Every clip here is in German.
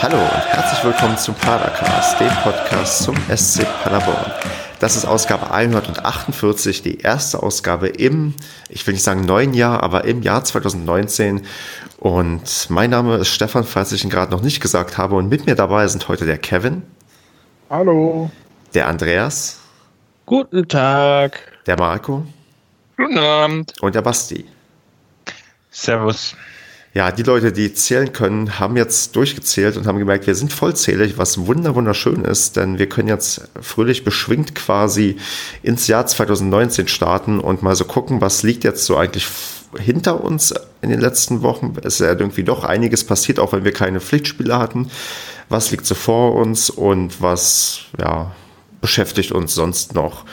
Hallo und herzlich willkommen zum Padercast, dem Podcast zum SC Paderborn. Das ist Ausgabe 148, die erste Ausgabe im, ich will nicht sagen neuen Jahr, aber im Jahr 2019. Und mein Name ist Stefan, falls ich ihn gerade noch nicht gesagt habe. Und mit mir dabei sind heute der Kevin. Hallo. Der Andreas. Guten Tag. Der Marco. Guten Abend. Und der Basti. Servus. Ja, die Leute, die zählen können, haben jetzt durchgezählt und haben gemerkt, wir sind vollzählig, was wunder wunderschön ist, denn wir können jetzt fröhlich beschwingt quasi ins Jahr 2019 starten und mal so gucken, was liegt jetzt so eigentlich hinter uns in den letzten Wochen. Es ist ja irgendwie doch einiges passiert, auch wenn wir keine Pflichtspiele hatten. Was liegt so vor uns und was, ja, beschäftigt uns sonst noch?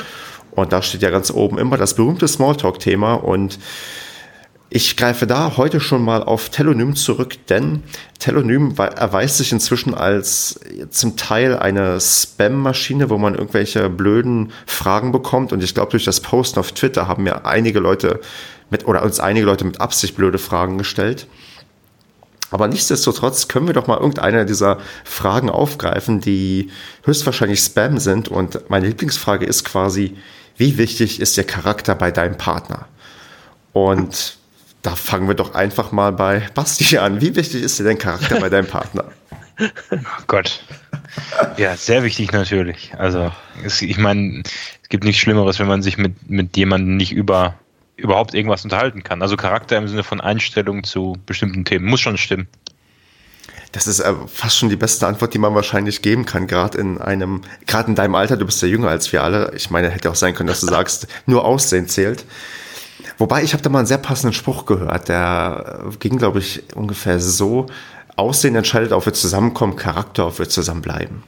Und da steht ja ganz oben immer das berühmte Smalltalk-Thema und ich greife da heute schon mal auf Telonym zurück, denn Telonym erweist sich inzwischen als zum Teil eine Spam-Maschine, wo man irgendwelche blöden Fragen bekommt. Und ich glaube, durch das Posten auf Twitter haben mir einige Leute mit, oder uns einige Leute mit Absicht blöde Fragen gestellt. Aber nichtsdestotrotz können wir doch mal irgendeine dieser Fragen aufgreifen, die höchstwahrscheinlich Spam sind. Und meine Lieblingsfrage ist quasi, wie wichtig ist der Charakter bei deinem Partner? Und da fangen wir doch einfach mal bei Basti an. Wie wichtig ist dir dein Charakter bei deinem Partner? Oh Gott. Ja, sehr wichtig natürlich. Also, es, ich meine, es gibt nichts Schlimmeres, wenn man sich mit, mit jemandem nicht über überhaupt irgendwas unterhalten kann. Also Charakter im Sinne von Einstellung zu bestimmten Themen muss schon stimmen. Das ist äh, fast schon die beste Antwort, die man wahrscheinlich geben kann, gerade in einem, gerade in deinem Alter, du bist ja jünger als wir alle. Ich meine, hätte auch sein können, dass du sagst, nur Aussehen zählt. Wobei, ich habe da mal einen sehr passenden Spruch gehört, der ging, glaube ich, ungefähr so, Aussehen entscheidet, ob wir zusammenkommen, Charakter, ob wir zusammenbleiben.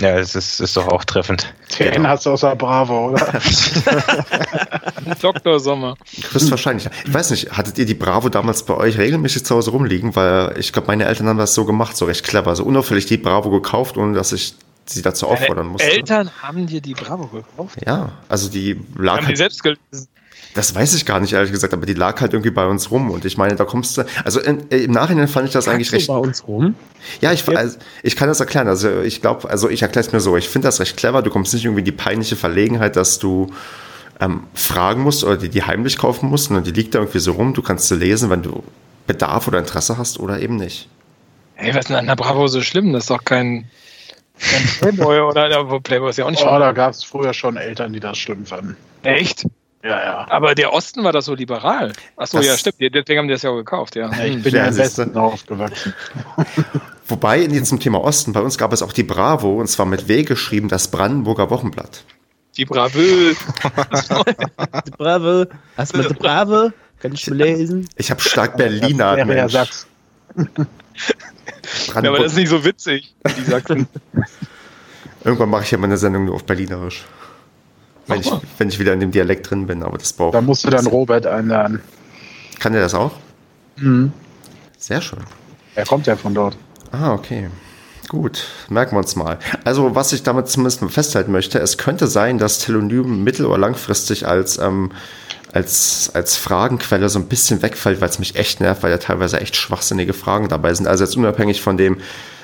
Ja, das ist, ist doch auch treffend. Den genau. hast du aus der Bravo, oder? Dr. Sommer. Höchstwahrscheinlich. Ich weiß nicht, hattet ihr die Bravo damals bei euch regelmäßig zu Hause rumliegen? Weil ich glaube, meine Eltern haben das so gemacht, so recht clever. So unauffällig die Bravo gekauft, ohne dass ich sie dazu auffordern musste. Eltern haben dir die Bravo gekauft? Ja, also die lag. Haben die selbst gelesen? Das weiß ich gar nicht, ehrlich gesagt, aber die lag halt irgendwie bei uns rum. Und ich meine, da kommst du. Also in, im Nachhinein fand ich das Lagst eigentlich recht. bei uns rum? Ja, ich, also, ich kann das erklären. Also ich glaube, also ich erkläre es mir so. Ich finde das recht clever. Du kommst nicht irgendwie in die peinliche Verlegenheit, dass du ähm, fragen musst oder die, die heimlich kaufen musst, sondern die liegt da irgendwie so rum. Du kannst sie lesen, wenn du Bedarf oder Interesse hast oder eben nicht. Hey, was ist denn an der Bravo so schlimm? Das ist doch kein. kein Playboy oder Playboy ist ja auch nicht. Oh, da gab es früher schon Eltern, die das schlimm fanden. Echt? Ja, ja. Aber der Osten war das so liberal. Achso, ja, stimmt. Deswegen haben die das ja auch gekauft, ja. ja ich bin ja, im Westen aufgewachsen. Wobei, jetzt zum Thema Osten, bei uns gab es auch die Bravo, und zwar mit W geschrieben, das Brandenburger Wochenblatt. Die Bravo. die Bravo. Hast du mit der Bravo? Kann ich lesen? Ich habe stark Berliner. Ja, ja, Sachs. ja, aber das ist nicht so witzig, wie die Sachsen. Irgendwann mache ich ja meine Sendung nur auf Berlinerisch. Wenn ich, wenn ich wieder in dem Dialekt drin bin, aber das braucht. Da musst du dann Robert einladen. Kann der das auch? Mhm. Sehr schön. Er kommt ja von dort. Ah, okay. Gut, merken wir uns mal. Also, was ich damit zumindest festhalten möchte, es könnte sein, dass Telonym mittel- oder langfristig als, ähm, als, als Fragenquelle so ein bisschen wegfällt, weil es mich echt nervt, weil ja teilweise echt schwachsinnige Fragen dabei sind. Also jetzt unabhängig von dem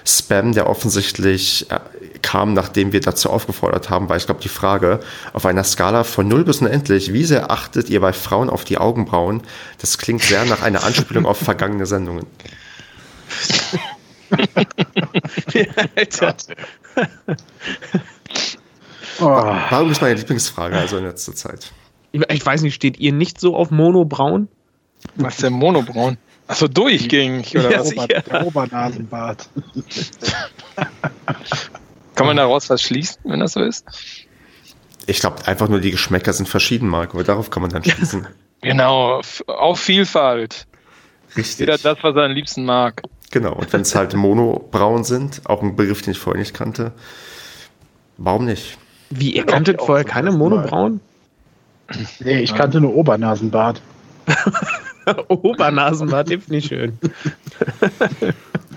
Spam, der offensichtlich äh, kam, nachdem wir dazu aufgefordert haben, weil ich glaube, die Frage auf einer Skala von 0 bis unendlich, wie sehr achtet ihr bei Frauen auf die Augenbrauen? Das klingt sehr nach einer Anspielung auf vergangene Sendungen. Alter. Warum ist meine Lieblingsfrage also in letzter Zeit? Ich weiß nicht, steht ihr nicht so auf Monobraun? Was ist denn Monobraun? Achso, durchgängig oder ja, was? Ober, der Obernasenbart. Kann man daraus was schließen, wenn das so ist? Ich glaube, einfach nur die Geschmäcker sind verschieden, Marco. Darauf kann man dann schließen. genau, auf Vielfalt. Richtig. Jeder das, was er am liebsten mag. Genau, und wenn es halt Monobraun sind, auch ein Begriff, den ich vorher nicht kannte, warum nicht? Wie, ihr kanntet vorher keine Monobraun? Nee, ich kannte nur Obernasenbart. Obernasenbart, den finde ich schön.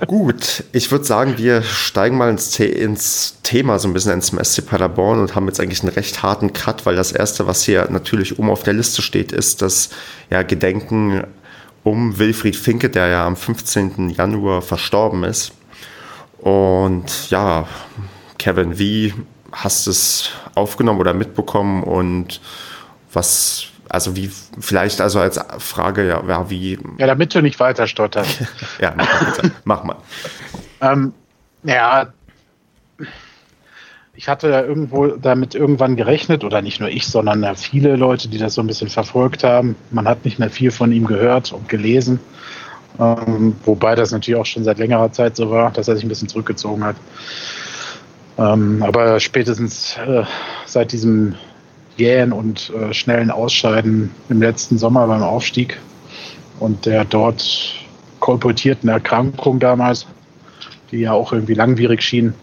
Gut, ich würde sagen, wir steigen mal ins, ins, Thema so ein bisschen ins SC Paderborn und haben jetzt eigentlich einen recht harten Cut, weil das erste, was hier natürlich oben auf der Liste steht, ist das ja, Gedenken um Wilfried Finke, der ja am 15. Januar verstorben ist. Und ja, Kevin, wie hast du es aufgenommen oder mitbekommen und was, also wie, vielleicht also als Frage, ja, ja wie. Ja, damit du nicht weiter stotterst. ja, mach mal. Bitte. mach mal. Ähm, ja, ich hatte ja irgendwo damit irgendwann gerechnet, oder nicht nur ich, sondern ja viele Leute, die das so ein bisschen verfolgt haben. Man hat nicht mehr viel von ihm gehört und gelesen. Ähm, wobei das natürlich auch schon seit längerer Zeit so war, dass er sich ein bisschen zurückgezogen hat. Ähm, aber spätestens äh, seit diesem jähen und äh, schnellen Ausscheiden im letzten Sommer beim Aufstieg und der dort kolportierten Erkrankung damals, die ja auch irgendwie langwierig schien,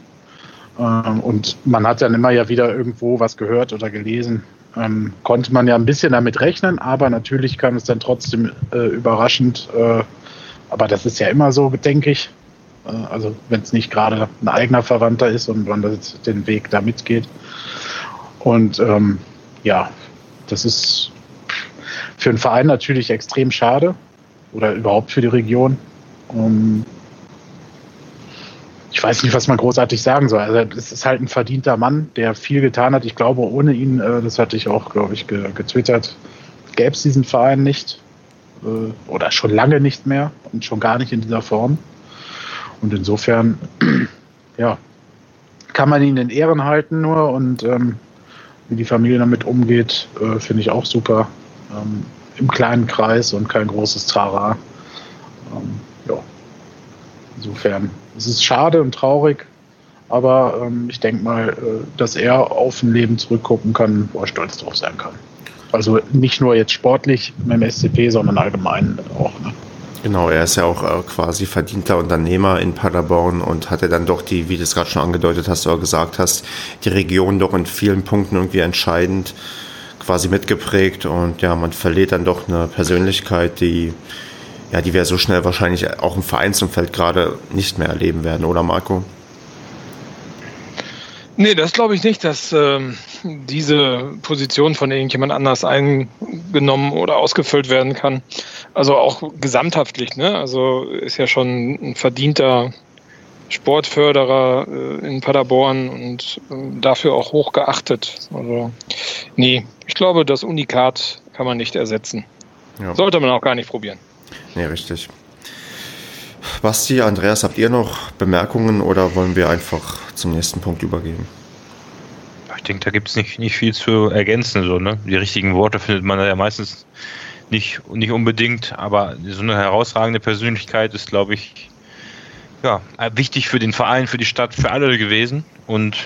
ähm, und man hat dann immer ja wieder irgendwo was gehört oder gelesen. Ähm, konnte man ja ein bisschen damit rechnen, aber natürlich kam es dann trotzdem äh, überraschend. Äh, aber das ist ja immer so, denke ich. Äh, also wenn es nicht gerade ein eigener Verwandter ist und man den Weg da mitgeht. Und ähm, ja, das ist für den Verein natürlich extrem schade oder überhaupt für die Region. Um, ich weiß nicht, was man großartig sagen soll. Also es ist halt ein verdienter Mann, der viel getan hat. Ich glaube, ohne ihn, äh, das hatte ich auch, glaube ich, ge getwittert, gäbe es diesen Verein nicht. Äh, oder schon lange nicht mehr und schon gar nicht in dieser Form. Und insofern, ja, kann man ihn in Ehren halten nur und ähm, wie die Familie damit umgeht, äh, finde ich auch super. Ähm, Im kleinen Kreis und kein großes Trara. Ähm, ja, insofern es ist schade und traurig, aber ähm, ich denke mal, äh, dass er auf ein Leben zurückgucken kann, wo er stolz drauf sein kann. Also nicht nur jetzt sportlich mit dem SCP, sondern allgemein auch. Ne? Genau, er ist ja auch äh, quasi verdienter Unternehmer in Paderborn und hatte dann doch die, wie du es gerade schon angedeutet hast oder gesagt hast, die Region doch in vielen Punkten irgendwie entscheidend quasi mitgeprägt und ja, man verliert dann doch eine Persönlichkeit, die ja, die wir so schnell wahrscheinlich auch im Vereinsumfeld gerade nicht mehr erleben werden, oder Marco? Nee, das glaube ich nicht, dass ähm, diese Position von irgendjemand anders eingenommen oder ausgefüllt werden kann. Also auch gesamthaftlich, ne? Also ist ja schon ein verdienter Sportförderer äh, in Paderborn und äh, dafür auch hoch geachtet. Also nee, ich glaube, das Unikat kann man nicht ersetzen. Ja. Sollte man auch gar nicht probieren. Nee, richtig. Basti, Andreas, habt ihr noch Bemerkungen oder wollen wir einfach zum nächsten Punkt übergehen? Ich denke, da gibt es nicht, nicht viel zu ergänzen. So, ne? Die richtigen Worte findet man ja meistens nicht, nicht unbedingt, aber so eine herausragende Persönlichkeit ist, glaube ich, ja, wichtig für den Verein, für die Stadt, für alle gewesen. Und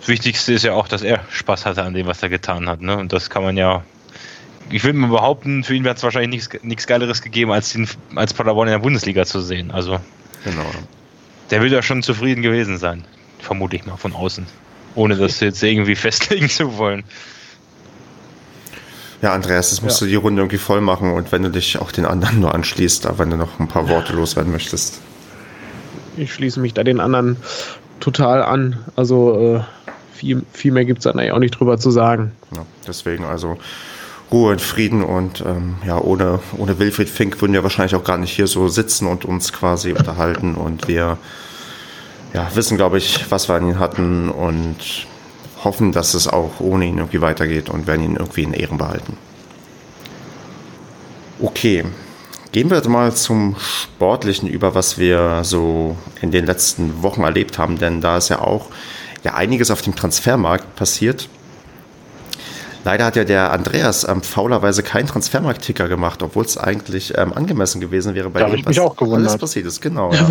das Wichtigste ist ja auch, dass er Spaß hatte an dem, was er getan hat. Ne? Und das kann man ja ich würde mal behaupten, für ihn wäre es wahrscheinlich nichts, Geileres gegeben, als ihn als Paderborn in der Bundesliga zu sehen. Also genau. der wird ja schon zufrieden gewesen sein, vermute ich mal von außen. Ohne das jetzt irgendwie festlegen zu wollen. Ja, Andreas, das musst ja. du die Runde irgendwie voll machen und wenn du dich auch den anderen nur anschließt, da wenn du noch ein paar Worte loswerden möchtest. Ich schließe mich da den anderen total an. Also äh, viel, viel mehr gibt es da eigentlich auch nicht drüber zu sagen. Ja, deswegen also Ruhe und Frieden und ähm, ja, ohne, ohne Wilfried Fink würden wir wahrscheinlich auch gar nicht hier so sitzen und uns quasi unterhalten und wir ja, wissen, glaube ich, was wir an ihn hatten und hoffen, dass es auch ohne ihn irgendwie weitergeht und werden ihn irgendwie in Ehren behalten. Okay, gehen wir mal zum Sportlichen über, was wir so in den letzten Wochen erlebt haben, denn da ist ja auch ja einiges auf dem Transfermarkt passiert. Leider hat ja der Andreas ähm, faulerweise keinen Transfermarkt-Ticker gemacht, obwohl es eigentlich ähm, angemessen gewesen wäre bei da dem, was mich auch gewundert. alles passiert ist. Genau. Ja.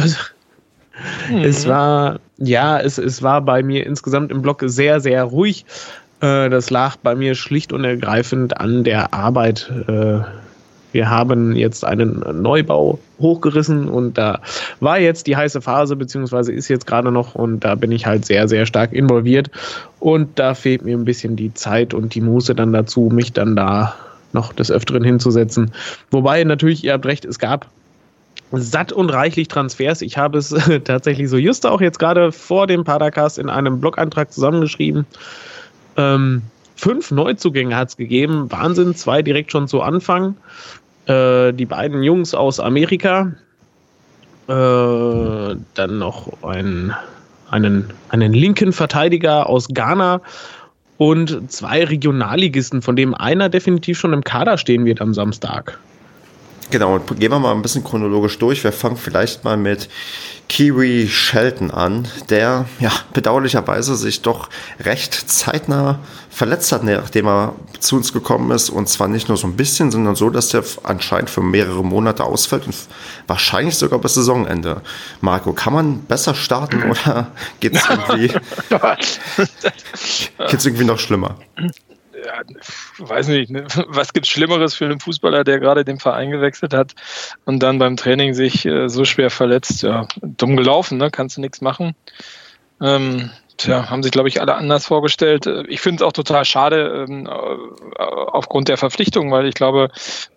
Es war, ja, es, es war bei mir insgesamt im Blog sehr, sehr ruhig. Äh, das lag bei mir schlicht und ergreifend an der Arbeit äh, wir haben jetzt einen Neubau hochgerissen und da war jetzt die heiße Phase, beziehungsweise ist jetzt gerade noch und da bin ich halt sehr, sehr stark involviert und da fehlt mir ein bisschen die Zeit und die Muße dann dazu, mich dann da noch des Öfteren hinzusetzen. Wobei natürlich, ihr habt recht, es gab satt und reichlich Transfers. Ich habe es tatsächlich so just auch jetzt gerade vor dem Padercast in einem Blogantrag zusammengeschrieben. Ähm, fünf Neuzugänge hat es gegeben. Wahnsinn, zwei direkt schon zu Anfang. Äh, die beiden Jungs aus Amerika. Äh, dann noch ein, einen, einen linken Verteidiger aus Ghana und zwei Regionalligisten, von dem einer definitiv schon im Kader stehen wird am Samstag. Genau, und gehen wir mal ein bisschen chronologisch durch. Wir fangen vielleicht mal mit Kiwi Shelton an, der ja bedauerlicherweise sich doch recht zeitnah verletzt hat, nachdem er zu uns gekommen ist. Und zwar nicht nur so ein bisschen, sondern so, dass der anscheinend für mehrere Monate ausfällt und wahrscheinlich sogar bis Saisonende. Marco, kann man besser starten oder geht es irgendwie, geht's irgendwie noch schlimmer? Ja, weiß nicht, ne? was gibt Schlimmeres für einen Fußballer, der gerade den Verein gewechselt hat und dann beim Training sich äh, so schwer verletzt? Ja, dumm gelaufen, ne? Kannst du nichts machen. Ähm, Tja, haben sich, glaube ich, alle anders vorgestellt. Ich finde es auch total schade ähm, äh, aufgrund der Verpflichtung, weil ich glaube,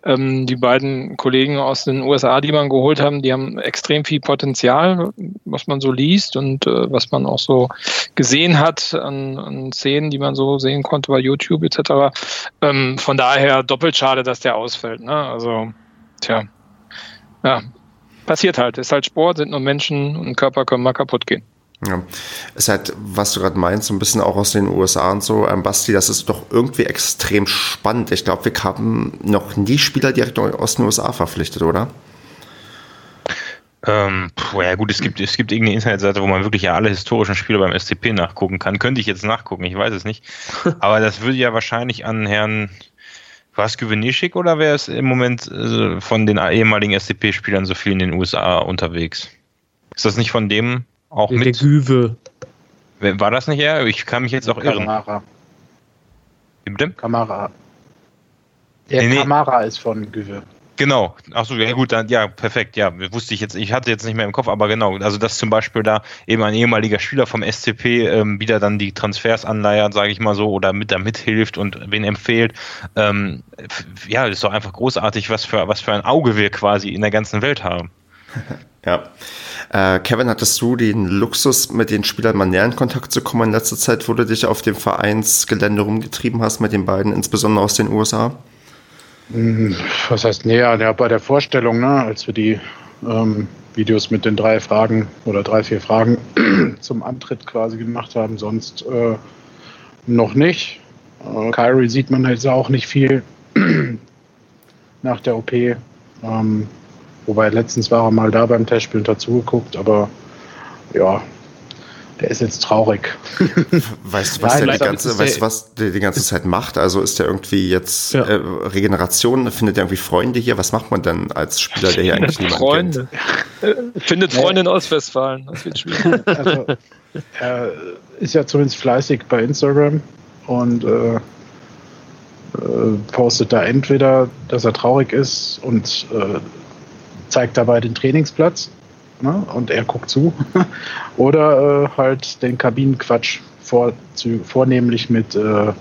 ähm, die beiden Kollegen aus den USA, die man geholt haben, die haben extrem viel Potenzial, was man so liest und äh, was man auch so gesehen hat an, an Szenen, die man so sehen konnte bei YouTube etc. Ähm, von daher doppelt schade, dass der ausfällt. Ne? Also, tja, ja, passiert halt. Ist halt Sport, sind nur Menschen und Körper können mal kaputt gehen. Ja. Ist halt, was du gerade meinst, so ein bisschen auch aus den USA und so, ähm, Basti, das ist doch irgendwie extrem spannend. Ich glaube, wir haben noch nie Spieler direkt aus den USA verpflichtet, oder? Ähm, puh, ja gut, es gibt, es gibt irgendeine Internetseite, wo man wirklich ja alle historischen Spiele beim SCP nachgucken kann. Könnte ich jetzt nachgucken, ich weiß es nicht. Aber das würde ja wahrscheinlich an Herrn Vasco Venishik oder wäre es im Moment äh, von den ehemaligen SCP-Spielern so viel in den USA unterwegs? Ist das nicht von dem auch der, mit. Der Güwe. War das nicht er? Ich kann mich jetzt auch irren. Kamara. Wie bitte? Kamara. Der nee, Kamara nee. ist von Güwe. Genau. Achso, ja gut, dann ja, perfekt, ja, wusste ich jetzt, ich hatte jetzt nicht mehr im Kopf, aber genau, also dass zum Beispiel da eben ein ehemaliger Spieler vom SCP ähm, wieder dann die Transfers anleiert, sage ich mal so, oder mit da mithilft und wen empfiehlt. Ähm, ja, das ist doch einfach großartig, was für, was für ein Auge wir quasi in der ganzen Welt haben. ja. Äh, Kevin, hattest du den Luxus, mit den Spielern mal näher in Kontakt zu kommen in letzter Zeit, wo du dich auf dem Vereinsgelände rumgetrieben hast mit den beiden, insbesondere aus den USA? Hm, was heißt näher? Ja, bei der Vorstellung, ne, als wir die ähm, Videos mit den drei Fragen oder drei, vier Fragen zum Antritt quasi gemacht haben, sonst äh, noch nicht. Äh, Kyrie sieht man jetzt auch nicht viel nach der OP. Ähm, Wobei letztens war er mal da beim Testspielen dazugeguckt, aber ja, der ist jetzt traurig. Weißt du, was Nein, der, die ganze, weißt, was der die ganze Zeit macht? Also ist der irgendwie jetzt ja. äh, Regeneration? Findet er irgendwie Freunde hier? Was macht man denn als Spieler, der hier eigentlich niemand Freunde. kennt? Findet Freunde in Ostwestfalen. Das wird schwierig. Also, er ist ja zumindest fleißig bei Instagram und äh, äh, postet da entweder, dass er traurig ist und äh, zeigt dabei den Trainingsplatz ne, und er guckt zu. Oder äh, halt den Kabinenquatsch vor, vornehmlich mit äh,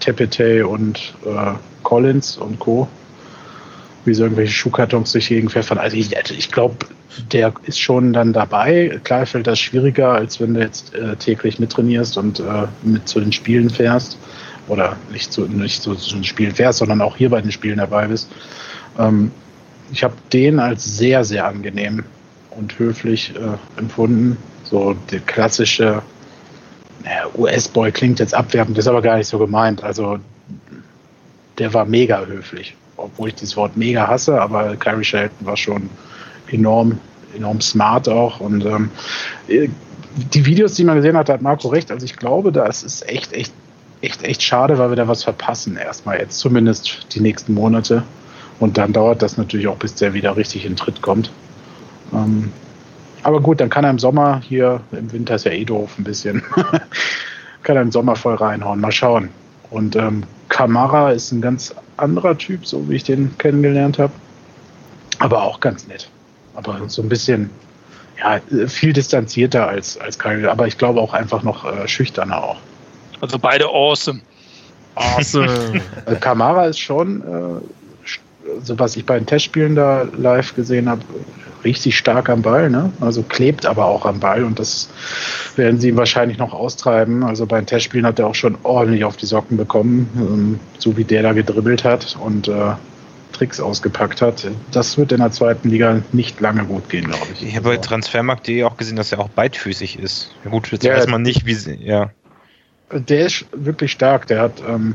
Tepete und äh, Collins und Co. Wie so irgendwelche Schuhkartons durch die pfeffern. Also ich, also ich glaube, der ist schon dann dabei. Klar fällt das schwieriger, als wenn du jetzt äh, täglich mittrainierst und äh, mit zu den Spielen fährst. Oder nicht, zu, nicht zu den Spielen fährst, sondern auch hier bei den Spielen dabei bist. Ähm, ich habe den als sehr, sehr angenehm und höflich äh, empfunden. So der klassische US-Boy klingt jetzt abwertend, ist aber gar nicht so gemeint. Also der war mega höflich, obwohl ich dieses Wort mega hasse, aber Kyrie Shelton war schon enorm, enorm smart auch. Und ähm, die Videos, die man gesehen hat, hat Marco recht. Also ich glaube, das ist echt, echt, echt, echt schade, weil wir da was verpassen erstmal jetzt, zumindest die nächsten Monate. Und dann dauert das natürlich auch, bis der wieder richtig in Tritt kommt. Ähm, aber gut, dann kann er im Sommer hier, im Winter ist ja eh doof ein bisschen, kann er im Sommer voll reinhauen. Mal schauen. Und ähm, Kamara ist ein ganz anderer Typ, so wie ich den kennengelernt habe. Aber auch ganz nett. Aber so ein bisschen, ja, viel distanzierter als, als Kyle. Aber ich glaube auch einfach noch äh, schüchterner auch. Also beide awesome. Awesome. Also Kamara ist schon äh, so was ich bei den Testspielen da live gesehen habe, richtig stark am Ball, ne? Also klebt aber auch am Ball und das werden sie ihm wahrscheinlich noch austreiben. Also bei den Testspielen hat er auch schon ordentlich auf die Socken bekommen, ähm, so wie der da gedribbelt hat und äh, Tricks ausgepackt hat. Das wird in der zweiten Liga nicht lange gut gehen, glaube ich. Ich habe bei Transfermarkt.de auch gesehen, dass er auch beidfüßig ist. Ja, gut, jetzt ja, weiß man nicht, wie sie, ja. Der ist wirklich stark. Der hat ähm,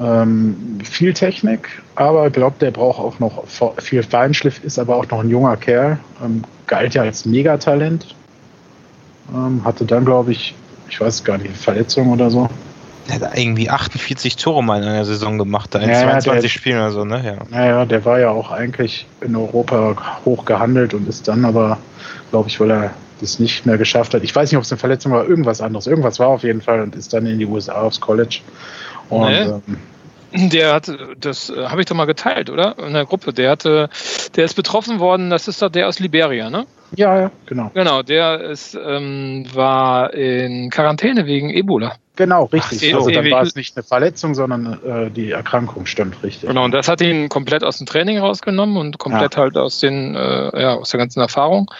ähm, viel Technik, aber ich glaube, der braucht auch noch viel Feinschliff, ist aber auch noch ein junger Kerl. Ähm, galt ja als Megatalent. Ähm, hatte dann, glaube ich, ich weiß gar nicht, Verletzung oder so. Er hat irgendwie 48 Tore mal in einer Saison gemacht, in ja, 22 der, Spielen oder so, ne? Ja. Naja, der war ja auch eigentlich in Europa hoch gehandelt und ist dann aber, glaube ich, weil er das nicht mehr geschafft hat. Ich weiß nicht, ob es eine Verletzung war, irgendwas anderes. Irgendwas war auf jeden Fall und ist dann in die USA aufs College. Und nee. ähm, der hat, das äh, habe ich doch mal geteilt, oder? In der Gruppe. Der hatte, der ist betroffen worden, das ist doch der aus Liberia, ne? Ja, ja, genau. Genau, der ist, ähm, war in Quarantäne wegen Ebola. Genau, richtig. Ach, also dann war es nicht eine Verletzung, sondern äh, die Erkrankung stimmt richtig. Genau, und das hat ihn komplett aus dem Training rausgenommen und komplett ja. halt aus den, äh, ja, aus der ganzen Erfahrung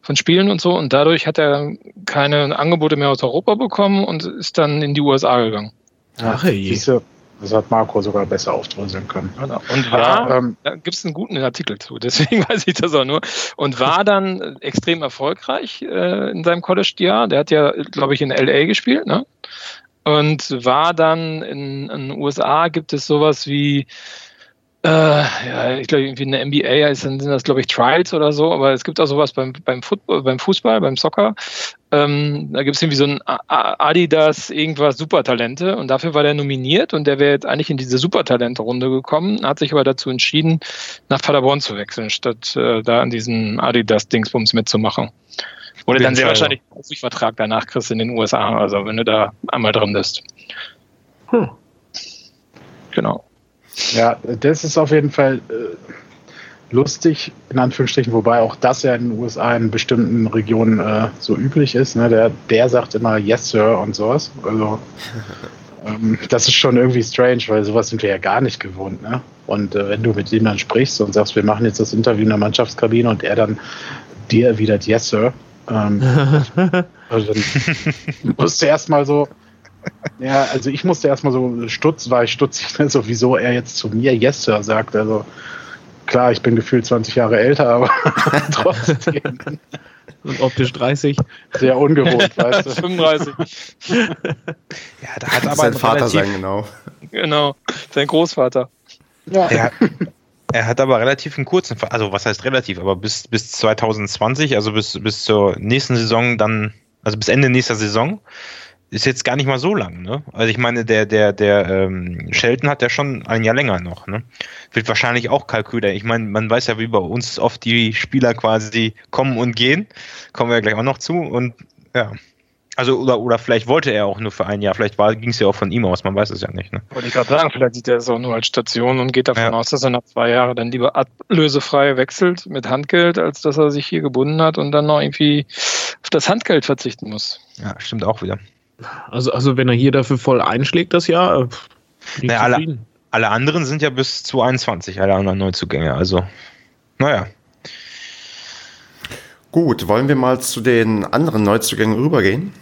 von Spielen und so. Und dadurch hat er keine Angebote mehr aus Europa bekommen und ist dann in die USA gegangen. Ach, je. Das hat Marco sogar besser aufdröseln können. Genau. Und war, ja, ähm, da gibt es einen guten Artikel zu, deswegen weiß ich das auch nur. Und war dann extrem erfolgreich äh, in seinem College-Jahr. Der hat ja, glaube ich, in LA gespielt, ne? Und war dann in, in den USA gibt es sowas wie äh, ja, ich glaube, irgendwie eine NBA ist, dann sind das, glaube ich, Trials oder so, aber es gibt auch sowas beim, beim Football, beim Fußball, beim Soccer. Ähm, da gibt es irgendwie so ein Adidas, irgendwas Supertalente und dafür war der nominiert und der wäre jetzt eigentlich in diese Supertalente-Runde gekommen, hat sich aber dazu entschieden, nach Paderborn zu wechseln, statt äh, da an diesen Adidas-Dingsbums mitzumachen. Oder dann sehr wahrscheinlich einen Vertrag danach kriegst in den USA, also wenn du da einmal drin bist. Hm. Genau. Ja, das ist auf jeden Fall äh, lustig, in Anführungsstrichen, wobei auch das ja in den USA in bestimmten Regionen äh, so üblich ist. Ne? Der, der sagt immer Yes, Sir und sowas. Also ähm, das ist schon irgendwie strange, weil sowas sind wir ja gar nicht gewohnt. Ne? Und äh, wenn du mit ihm dann sprichst und sagst, wir machen jetzt das Interview in der Mannschaftskabine und er dann dir erwidert Yes, Sir, ähm, also dann musst du erstmal so, ja, also ich musste erstmal so stutz, war ich stutzig, ne, so wieso er jetzt zu mir Yes Sir sagt. Also klar, ich bin gefühlt 20 Jahre älter, aber trotzdem. Und optisch 30. Sehr ungewohnt, weißt du. 35. ja, da hat aber sein Vater sein, genau. Genau, sein Großvater. Ja. Er, er hat aber relativ einen kurzen, also was heißt relativ, aber bis, bis 2020, also bis, bis zur nächsten Saison dann, also bis Ende nächster Saison, ist jetzt gar nicht mal so lang, ne? Also ich meine, der, der, der ähm, Shelton hat ja schon ein Jahr länger noch, ne? Wird wahrscheinlich auch Kalkül. Ich meine, man weiß ja, wie bei uns oft die Spieler quasi kommen und gehen. Kommen wir ja gleich auch noch zu. Und ja. Also, oder, oder vielleicht wollte er auch nur für ein Jahr, vielleicht ging es ja auch von ihm aus, man weiß es ja nicht. Ne? Wollte ich gerade sagen, vielleicht sieht er es auch nur als Station und geht davon ja. aus, dass er nach zwei Jahren dann lieber ablösefrei wechselt mit Handgeld, als dass er sich hier gebunden hat und dann noch irgendwie auf das Handgeld verzichten muss. Ja, stimmt auch wieder. Also, also wenn er hier dafür voll einschlägt, das Jahr. Äh, naja, alle, alle anderen sind ja bis 2021, alle anderen Neuzugänge. Also, naja. Gut, wollen wir mal zu den anderen Neuzugängen rübergehen?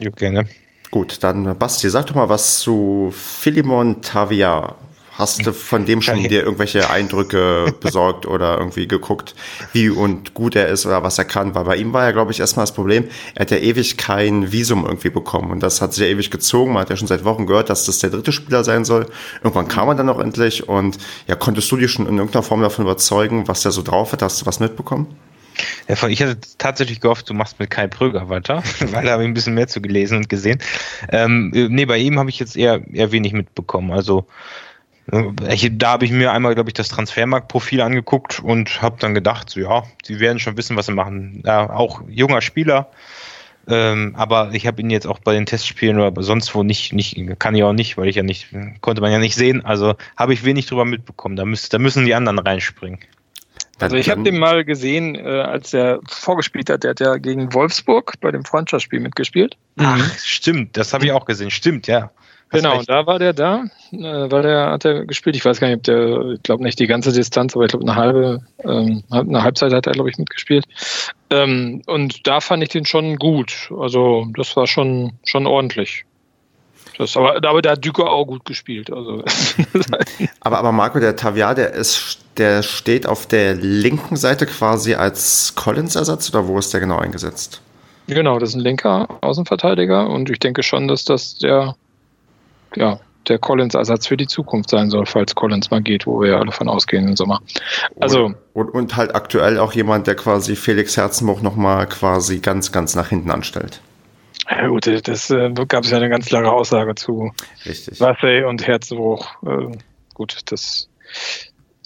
Ja, gerne. Gut, dann Basti, sag doch mal was zu Philemon Tavia. Hast du von dem schon dir irgendwelche Eindrücke besorgt oder irgendwie geguckt, wie und gut er ist oder was er kann? Weil bei ihm war ja, glaube ich, erstmal das Problem, er hat ja ewig kein Visum irgendwie bekommen und das hat sich ja ewig gezogen. Man hat ja schon seit Wochen gehört, dass das der dritte Spieler sein soll. Irgendwann kam er dann auch endlich und ja, konntest du dich schon in irgendeiner Form davon überzeugen, was der so drauf hat? Hast du was mitbekommen? Ja, ich hatte tatsächlich gehofft, du machst mit Kai Pröger weiter, weil da habe ich ein bisschen mehr zu gelesen und gesehen. Ähm, nee, bei ihm habe ich jetzt eher, eher wenig mitbekommen. Also da habe ich mir einmal, glaube ich, das Transfermarktprofil angeguckt und habe dann gedacht, so, ja, sie werden schon wissen, was sie machen. Ja, auch junger Spieler, ähm, aber ich habe ihn jetzt auch bei den Testspielen oder sonst wo nicht, nicht, kann ich auch nicht, weil ich ja nicht, konnte man ja nicht sehen. Also habe ich wenig drüber mitbekommen. Da, müsst, da müssen die anderen reinspringen. Also ich habe den mal gesehen, äh, als er vorgespielt hat. Der hat ja gegen Wolfsburg bei dem Freundschaftsspiel mitgespielt. Ach, stimmt, das habe ich auch gesehen. Stimmt, ja. Genau, und da war der da, äh, weil der hat er gespielt. Ich weiß gar nicht, ob der, ich glaube nicht die ganze Distanz, aber ich glaube eine halbe, ähm, eine Halbzeit hat er, glaube ich, mitgespielt. Ähm, und da fand ich den schon gut. Also das war schon, schon ordentlich. Das, aber, aber da hat Düker auch gut gespielt. Also. aber, aber Marco, der Taviar, der ist, der steht auf der linken Seite quasi als Collins-Ersatz oder wo ist der genau eingesetzt? Genau, das ist ein linker Außenverteidiger und ich denke schon, dass das der, ja, der Collins-Ersatz für die Zukunft sein soll, falls Collins mal geht, wo wir ja alle von ausgehen im Sommer. Also und, und halt aktuell auch jemand, der quasi Felix Herzenbuch nochmal quasi ganz, ganz nach hinten anstellt. Ja gut, das äh, gab es ja eine ganz klare Aussage zu Richtig. Und Herzenbuch. Äh, gut, das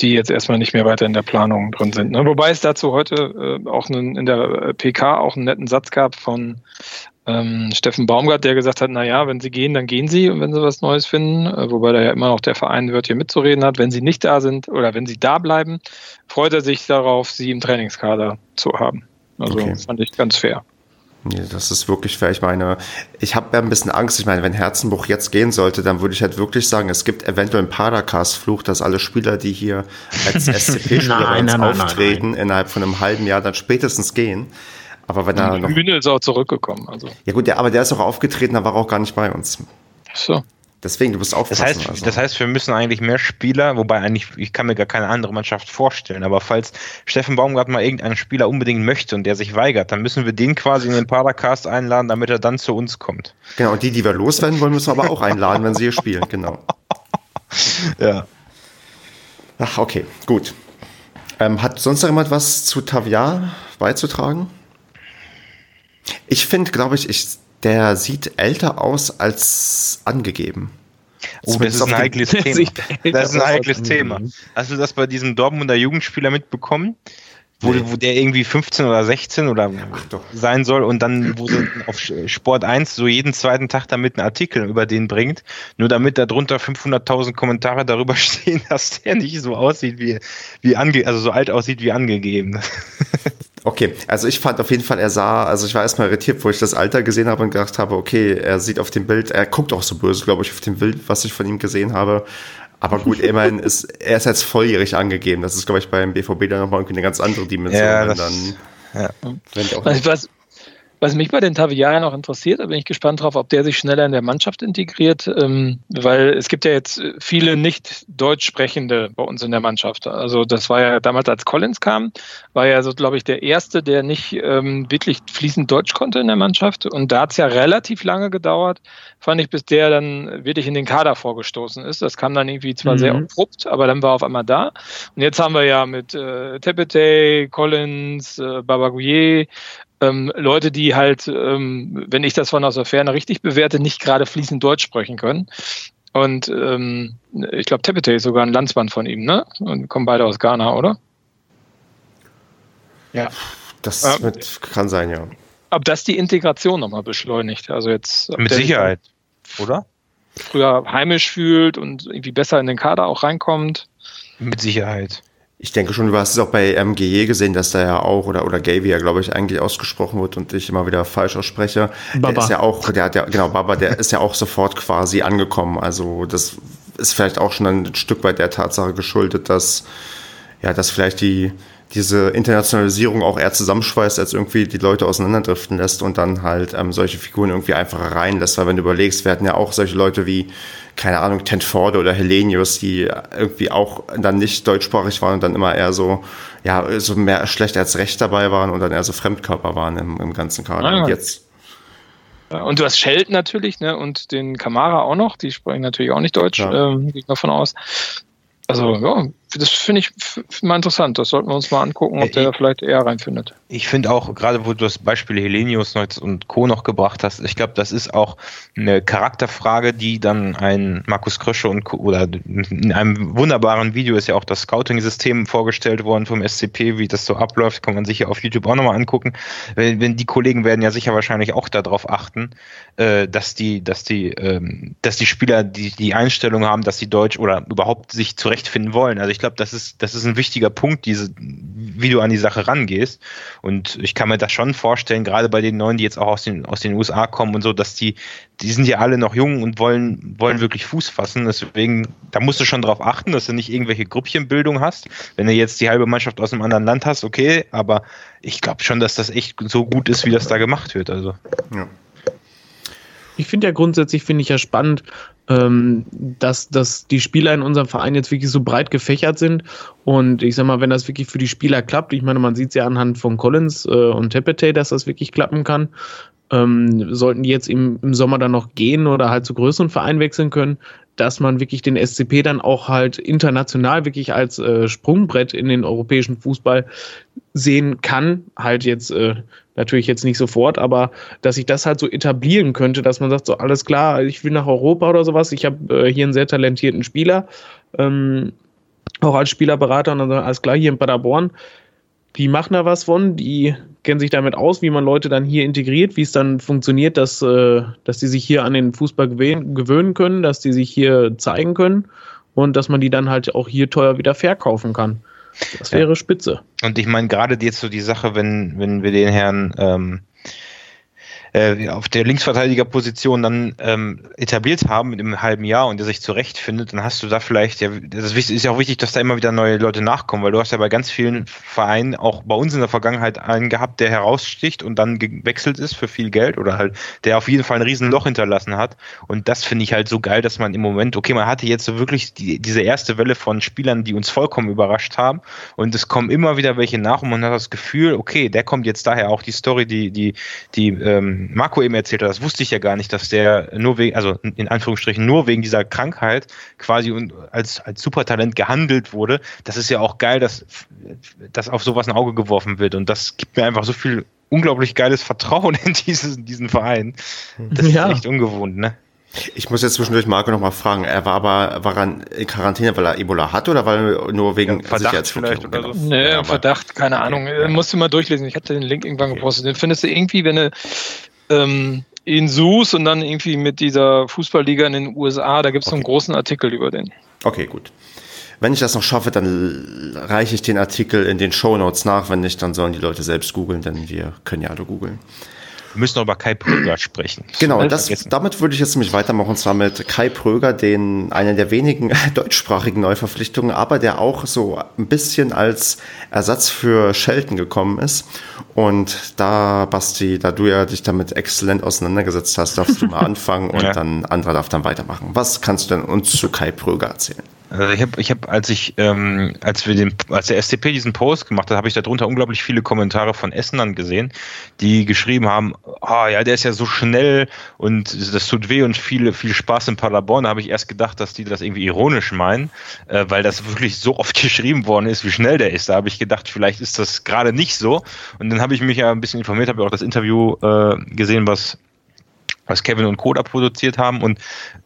die jetzt erstmal nicht mehr weiter in der Planung drin sind. Ne? Wobei es dazu heute äh, auch einen, in der PK auch einen netten Satz gab von ähm, Steffen Baumgart, der gesagt hat, naja, wenn sie gehen, dann gehen sie und wenn sie was Neues finden, äh, wobei da ja immer noch der Verein wird hier mitzureden hat. Wenn sie nicht da sind oder wenn sie da bleiben, freut er sich darauf, sie im Trainingskader zu haben. Also okay. fand ich ganz fair. Nee, das ist wirklich fair. Ich meine, ich habe ja ein bisschen Angst. Ich meine, wenn Herzenbuch jetzt gehen sollte, dann würde ich halt wirklich sagen, es gibt eventuell einen Paracast-Fluch, dass alle Spieler, die hier als SCP-Spieler auftreten, nein. innerhalb von einem halben Jahr dann spätestens gehen. Aber wenn er noch. Bühne ist auch zurückgekommen. Also. Ja gut, der, aber der ist auch aufgetreten, da war er auch gar nicht bei uns. Ach so. Deswegen, du bist aufpassen. Das heißt, also. das heißt, wir müssen eigentlich mehr Spieler, wobei eigentlich, ich kann mir gar keine andere Mannschaft vorstellen, aber falls Steffen Baumgart mal irgendeinen Spieler unbedingt möchte und der sich weigert, dann müssen wir den quasi in den Paracast einladen, damit er dann zu uns kommt. Genau, und die, die wir loswerden wollen, müssen wir aber auch einladen, wenn sie hier spielen, genau. Ja. Ach, okay, gut. Ähm, hat sonst noch jemand was zu Taviar beizutragen? Ich finde, glaube ich, ich, der sieht älter aus als angegeben. Oh, das ist ein heikles Thema. Das ist ein heikles Thema. Hast du das bei diesem Dortmunder Jugendspieler mitbekommen? wo, wo der irgendwie 15 oder 16 oder sein soll und dann, wo sie auf Sport 1 so jeden zweiten Tag damit einen Artikel über den bringt, nur damit da drunter 500.000 Kommentare darüber stehen, dass der nicht so aussieht wie, wie ange, also so alt aussieht wie angegeben. Okay, also ich fand auf jeden Fall, er sah, also ich war erstmal irritiert, wo ich das Alter gesehen habe und gedacht habe, okay, er sieht auf dem Bild, er guckt auch so böse, glaube ich, auf dem Bild, was ich von ihm gesehen habe. Aber gut, immerhin ist er ist jetzt volljährig angegeben. Das ist, glaube ich, beim BVB dann nochmal eine ganz andere Dimension. Ja, das, dann, ja. Was, was, mich bei den Taviaren auch interessiert, da bin ich gespannt drauf, ob der sich schneller in der Mannschaft integriert, ähm, weil es gibt ja jetzt viele nicht Deutsch sprechende bei uns in der Mannschaft. Also das war ja damals, als Collins kam, war ja so, glaube ich, der erste, der nicht ähm, wirklich fließend Deutsch konnte in der Mannschaft. Und da hat es ja relativ lange gedauert, fand ich, bis der dann wirklich in den Kader vorgestoßen ist. Das kam dann irgendwie zwar mhm. sehr abrupt, aber dann war er auf einmal da. Und jetzt haben wir ja mit äh, Tepete, Collins, äh, Babagouye, ähm, Leute, die halt, ähm, wenn ich das von aus der Ferne richtig bewerte, nicht gerade fließend Deutsch sprechen können. Und ähm, ich glaube, Tepete ist sogar ein Landsmann von ihm, ne? Und kommen beide aus Ghana, oder? Ja. Das ähm, mit, kann sein, ja. Ob das die Integration nochmal beschleunigt? Also jetzt. Mit Sicherheit, oder? Früher heimisch fühlt und irgendwie besser in den Kader auch reinkommt. Mit Sicherheit. Ich denke schon, du hast es auch bei MGE gesehen, dass da ja auch, oder, oder er, glaube ich, eigentlich ausgesprochen wird und ich immer wieder falsch ausspreche. Baba. Der ist ja auch, der hat ja, genau, Baba, der ist ja auch sofort quasi angekommen. Also, das ist vielleicht auch schon ein Stück weit der Tatsache geschuldet, dass, ja, dass vielleicht die, diese Internationalisierung auch eher zusammenschweißt, als irgendwie die Leute auseinanderdriften lässt und dann halt ähm, solche Figuren irgendwie einfacher reinlässt. Weil wenn du überlegst, wir hatten ja auch solche Leute wie keine Ahnung, Tenforde oder Helenius, die irgendwie auch dann nicht deutschsprachig waren und dann immer eher so, ja, so mehr schlecht als recht dabei waren und dann eher so Fremdkörper waren im, im ganzen Kader. Ah, und jetzt. Und du hast Sheld natürlich, ne, und den Kamara auch noch, die sprechen natürlich auch nicht Deutsch, ja. ähm, gehe ich davon aus. Also, ja, das finde ich mal interessant. Das sollten wir uns mal angucken, ob der da vielleicht eher reinfindet. Ich finde auch, gerade wo du das Beispiel Helenius und Co. noch gebracht hast, ich glaube, das ist auch eine Charakterfrage, die dann ein Markus Krösche und Co. oder in einem wunderbaren Video ist ja auch das Scouting-System vorgestellt worden vom SCP, wie das so abläuft, kann man sich ja auf YouTube auch nochmal angucken. Wenn, wenn die Kollegen werden ja sicher wahrscheinlich auch darauf achten, äh, dass die, dass die, ähm, dass die Spieler die, die Einstellung haben, dass sie Deutsch oder überhaupt sich zurechtfinden wollen. Also ich glaube, das ist, das ist ein wichtiger Punkt, diese, wie du an die Sache rangehst. Und ich kann mir das schon vorstellen, gerade bei den Neuen, die jetzt auch aus den, aus den USA kommen und so, dass die, die sind ja alle noch jung und wollen, wollen wirklich Fuß fassen. Deswegen, da musst du schon darauf achten, dass du nicht irgendwelche Grüppchenbildung hast. Wenn du jetzt die halbe Mannschaft aus einem anderen Land hast, okay, aber ich glaube schon, dass das echt so gut ist, wie das da gemacht wird. Also. Ja. Ich finde ja grundsätzlich, finde ich ja spannend, ähm, dass, dass die Spieler in unserem Verein jetzt wirklich so breit gefächert sind. Und ich sag mal, wenn das wirklich für die Spieler klappt, ich meine, man sieht es ja anhand von Collins äh, und Tepete, dass das wirklich klappen kann. Ähm, sollten die jetzt im, im Sommer dann noch gehen oder halt zu größeren Vereinen wechseln können, dass man wirklich den SCP dann auch halt international wirklich als äh, Sprungbrett in den europäischen Fußball sehen kann. Halt jetzt äh, natürlich jetzt nicht sofort, aber dass ich das halt so etablieren könnte, dass man sagt, so alles klar, ich will nach Europa oder sowas. Ich habe äh, hier einen sehr talentierten Spieler, ähm, auch als Spielerberater und dann alles klar, hier in Paderborn die machen da was von, die kennen sich damit aus, wie man Leute dann hier integriert, wie es dann funktioniert, dass, äh, dass die sich hier an den Fußball gewöhnen können, dass die sich hier zeigen können und dass man die dann halt auch hier teuer wieder verkaufen kann. Das wäre ja. spitze. Und ich meine, gerade jetzt so die Sache, wenn, wenn wir den Herrn ähm, äh, auf der Linksverteidigerposition dann ähm, etabliert haben in einem halben Jahr und der sich zurechtfindet, dann hast du da vielleicht, ja, das ist ja auch wichtig, dass da immer wieder neue Leute nachkommen, weil du hast ja bei ganz vielen Vereinen, auch bei uns in der Vergangenheit, einen gehabt, der heraussticht und dann gewechselt ist für viel Geld oder halt, der auf jeden Fall ein Riesenloch hinterlassen hat. Und das finde ich halt so geil, dass man im Moment, okay, man hatte jetzt so wirklich die, diese erste Welle von Spielern, die uns vollkommen überrascht haben und es kommen immer wieder welche nach und man hat das Gefühl, okay, der kommt jetzt daher auch die Story, die, die, die ähm, Marco eben erzählt hat, das wusste ich ja gar nicht, dass der nur wegen, also in Anführungsstrichen nur wegen dieser Krankheit quasi als, als Supertalent gehandelt wurde. Das ist ja auch geil, dass, dass auf sowas ein Auge geworfen wird. Und das gibt mir einfach so viel unglaublich geiles Vertrauen in dieses, diesen Verein. Das ja. ist echt ungewohnt, ne? Ich muss jetzt zwischendurch Marco noch mal fragen. Er war aber war er in Quarantäne, weil er Ebola hatte oder weil nur wegen ja, Verdacht vielleicht oder so? Genau. Nee, ja, Verdacht, keine Ahnung. Ja. Musst du mal durchlesen. Ich hatte den Link irgendwann okay. gepostet. Den findest du irgendwie, wenn du ähm, ihn suchst und dann irgendwie mit dieser Fußballliga in den USA, da gibt es okay. so einen großen Artikel über den. Okay, gut. Wenn ich das noch schaffe, dann reiche ich den Artikel in den Show Notes nach. Wenn nicht, dann sollen die Leute selbst googeln, denn wir können ja alle googeln. Wir müssen noch über Kai Pröger sprechen. Genau, das, damit würde ich jetzt nämlich weitermachen, und zwar mit Kai Pröger, den einer der wenigen deutschsprachigen Neuverpflichtungen, aber der auch so ein bisschen als Ersatz für Shelton gekommen ist. Und da, Basti, da du ja dich damit exzellent auseinandergesetzt hast, darfst du mal anfangen und ja. dann Andra darf dann weitermachen. Was kannst du denn uns zu Kai Pröger erzählen? Also ich habe, ich hab, als ich, ähm, als wir den, als der SCP diesen Post gemacht hat, habe ich darunter unglaublich viele Kommentare von Essenern gesehen, die geschrieben haben, ah oh, ja, der ist ja so schnell und das tut weh und viel, viel Spaß in Paderborn. Da habe ich erst gedacht, dass die das irgendwie ironisch meinen, äh, weil das wirklich so oft geschrieben worden ist, wie schnell der ist. Da habe ich gedacht, vielleicht ist das gerade nicht so. Und dann habe ich mich ja ein bisschen informiert, habe auch das Interview äh, gesehen, was was Kevin und Koda produziert haben und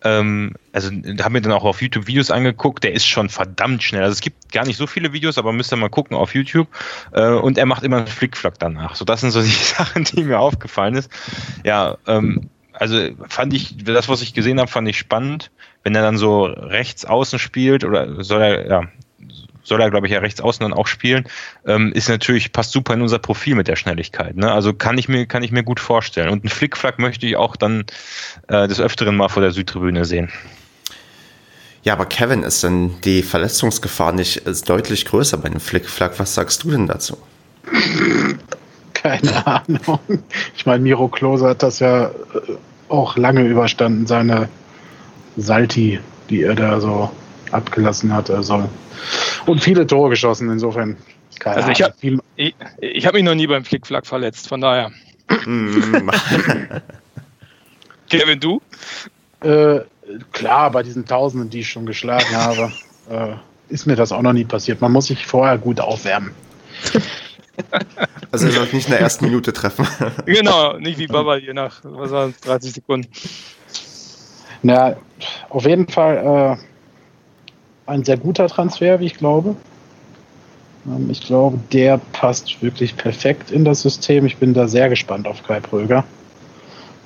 ähm, also haben wir dann auch auf YouTube Videos angeguckt, der ist schon verdammt schnell. Also es gibt gar nicht so viele Videos, aber müsst ihr mal gucken auf YouTube äh, und er macht immer einen Flickflack danach. So, das sind so die Sachen, die mir aufgefallen ist. Ja, ähm, also fand ich, das, was ich gesehen habe, fand ich spannend. Wenn er dann so rechts außen spielt oder soll er, ja, soll er, glaube ich, ja rechts außen dann auch spielen, ähm, ist natürlich, passt super in unser Profil mit der Schnelligkeit. Ne? Also kann ich mir, kann ich mir gut vorstellen. Und einen Flickflack möchte ich auch dann äh, des Öfteren mal vor der Südtribüne sehen. Ja, aber Kevin, ist denn die Verletzungsgefahr nicht deutlich größer bei einem Flickflack? Was sagst du denn dazu? Keine Ahnung. Ich meine, Miro Klose hat das ja äh, auch lange überstanden, seine Salti, die er da so abgelassen hat. Also und viele Tore geschossen, insofern. Keine also ich habe ich, ich hab mich noch nie beim Flickflack verletzt, von daher. Mm. Kevin, du? Äh, klar, bei diesen Tausenden, die ich schon geschlagen habe, äh, ist mir das auch noch nie passiert. Man muss sich vorher gut aufwärmen. Also er soll nicht in der ersten Minute treffen. genau, nicht wie Baba hier nach was war 30 Sekunden. Na, auf jeden Fall äh, ein sehr guter Transfer, wie ich glaube. Ähm, ich glaube, der passt wirklich perfekt in das System. Ich bin da sehr gespannt auf Kai Pröger,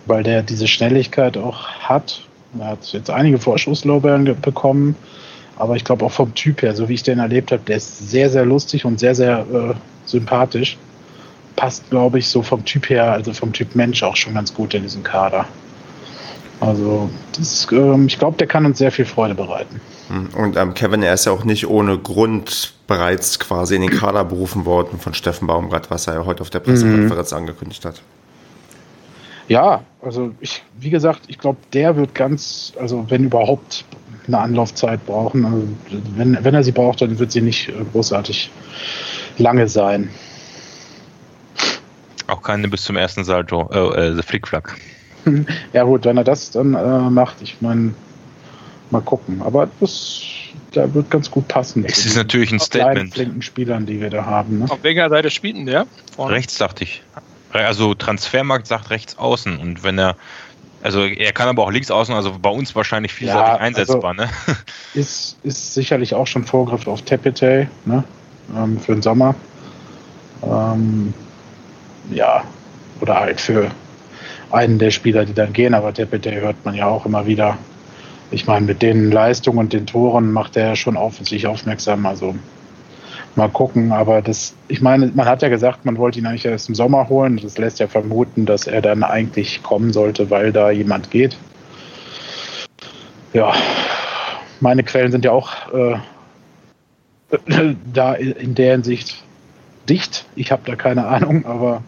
weil der diese Schnelligkeit auch hat. Er hat jetzt einige Vorschusslorbeeren bekommen, aber ich glaube auch vom Typ her, so wie ich den erlebt habe, der ist sehr, sehr lustig und sehr, sehr äh, sympathisch. Passt, glaube ich, so vom Typ her, also vom Typ Mensch auch schon ganz gut in diesen Kader. Also das, ähm, ich glaube, der kann uns sehr viel Freude bereiten. Hm, und ähm, Kevin, er ist ja auch nicht ohne Grund bereits quasi in den Kader berufen worden von Steffen Baumgart, was er ja heute auf der Pressekonferenz mhm. angekündigt hat. Ja, also ich, wie gesagt, ich glaube, der wird ganz, also wenn überhaupt eine Anlaufzeit brauchen. Also wenn, wenn er sie braucht, dann wird sie nicht großartig lange sein. Auch keine bis zum ersten Salto, äh, äh Flickflack. Ja gut, wenn er das dann äh, macht, ich meine, mal gucken. Aber das, da wird ganz gut passen. Es ist natürlich ein Statement. flinken Spielern, die wir da haben. Ne? Auf welcher Seite spielt denn der? Vorne. Rechts, dachte ich. Also Transfermarkt sagt rechts außen. Und wenn er, also er kann aber auch links außen, also bei uns wahrscheinlich vielseitig ja, einsetzbar. Also ne? ist, ist sicherlich auch schon Vorgriff auf Tepete ne? Ähm, für den Sommer. Ähm, ja, oder halt für einen der Spieler, die dann gehen, aber Tepete hört man ja auch immer wieder. Ich meine, mit den Leistungen und den Toren macht er schon auf sich aufmerksam. Also mal gucken. Aber das, ich meine, man hat ja gesagt, man wollte ihn eigentlich erst im Sommer holen. Das lässt ja vermuten, dass er dann eigentlich kommen sollte, weil da jemand geht. Ja, meine Quellen sind ja auch äh, da in der Hinsicht dicht. Ich habe da keine Ahnung, aber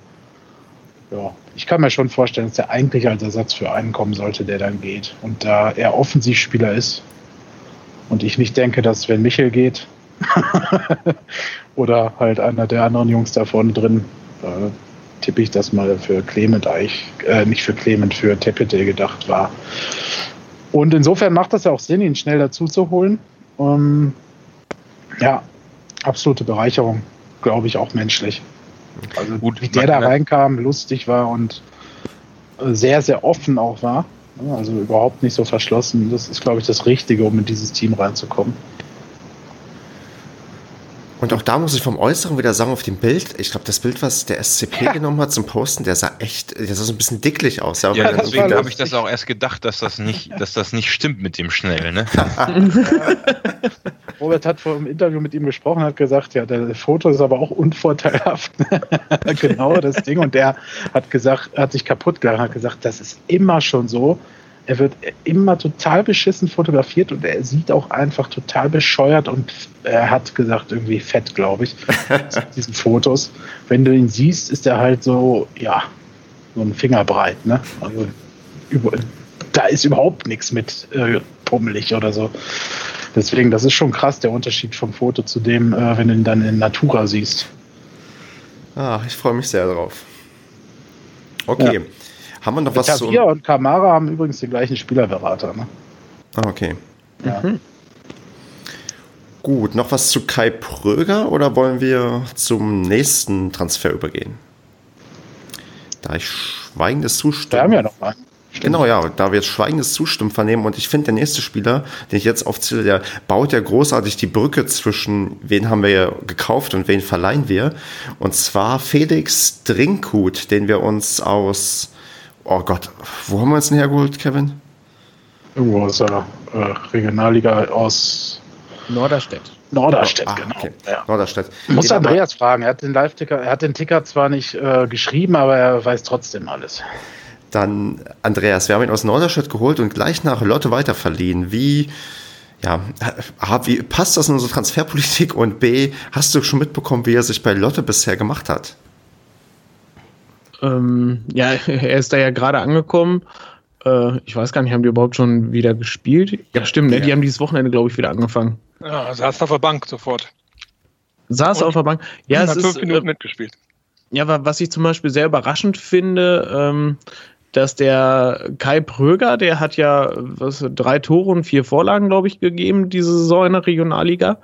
ja, ich kann mir schon vorstellen, dass er eigentlich als Ersatz für einen kommen sollte, der dann geht. Und da er Offensivspieler ist und ich nicht denke, dass wenn Michel geht, Oder halt einer der anderen Jungs da vorne drin. Äh, tippe ich das mal für Clement eigentlich, äh, nicht für Clement, für Tepete gedacht war. Und insofern macht das ja auch Sinn, ihn schnell dazu zu holen. Ähm, ja, absolute Bereicherung, glaube ich, auch menschlich. Also, Gut, wie der da reinkam, lustig war und äh, sehr, sehr offen auch war. Also überhaupt nicht so verschlossen. Das ist, glaube ich, das Richtige, um in dieses Team reinzukommen. Und auch da muss ich vom Äußeren wieder sagen, auf dem Bild, ich glaube, das Bild, was der SCP ja. genommen hat zum Posten, der sah echt, der sah so ein bisschen dicklich aus. Ja, ja deswegen habe ich das auch erst gedacht, dass das nicht, dass das nicht stimmt mit dem Schnell, ne? Robert hat vor dem Interview mit ihm gesprochen, hat gesagt, ja, der Foto ist aber auch unvorteilhaft. genau das Ding. Und der hat gesagt, hat sich kaputt gemacht, hat gesagt, das ist immer schon so er wird immer total beschissen fotografiert und er sieht auch einfach total bescheuert und er hat gesagt, irgendwie fett, glaube ich, diesen Fotos. Wenn du ihn siehst, ist er halt so, ja, so ein Fingerbreit, ne? Also über, da ist überhaupt nichts mit äh, pummelig oder so. Deswegen, das ist schon krass, der Unterschied vom Foto zu dem, äh, wenn du ihn dann in Natura siehst. Ach, ich freue mich sehr drauf. Okay. Ja. Haben wir noch was zu. Tavia und Kamara haben übrigens den gleichen Spielerberater. Ne? Ah, okay. Ja. Mhm. Gut, noch was zu Kai Pröger oder wollen wir zum nächsten Transfer übergehen? Da ich schweigendes Zustimmen. Wir haben ja noch einen. Genau, ja, da wir jetzt schweigendes Zustimmen vernehmen und ich finde, der nächste Spieler, den ich jetzt aufzähle, der baut ja großartig die Brücke zwischen, wen haben wir gekauft und wen verleihen wir. Und zwar Felix Drinkhut, den wir uns aus oh Gott, wo haben wir jetzt denn hergeholt, Kevin? Irgendwo aus der äh, Regionalliga aus Norderstedt. Norderstedt, ah, genau. Okay. Ja. Norderstedt. Muss Andreas fragen. Er hat den Live-Ticker, er hat den Ticker zwar nicht äh, geschrieben, aber er weiß trotzdem alles. Dann, Andreas, wir haben ihn aus Norderstedt geholt und gleich nach Lotte weiterverliehen. Wie, ja, wie passt das in unsere Transferpolitik? Und B, hast du schon mitbekommen, wie er sich bei Lotte bisher gemacht hat? Ähm, ja, er ist da ja gerade angekommen. Äh, ich weiß gar nicht, haben die überhaupt schon wieder gespielt? Ja, stimmt, ne? die haben dieses Wochenende, glaube ich, wieder angefangen. Ja, saß auf der Bank sofort. Saß Und auf der Bank. Ja, es hat fünf ist, Minuten äh, mitgespielt. Ja, was ich zum Beispiel sehr überraschend finde, ähm, dass der Kai Pröger, der hat ja was, drei Tore und vier Vorlagen, glaube ich, gegeben, diese Saison in der Regionalliga.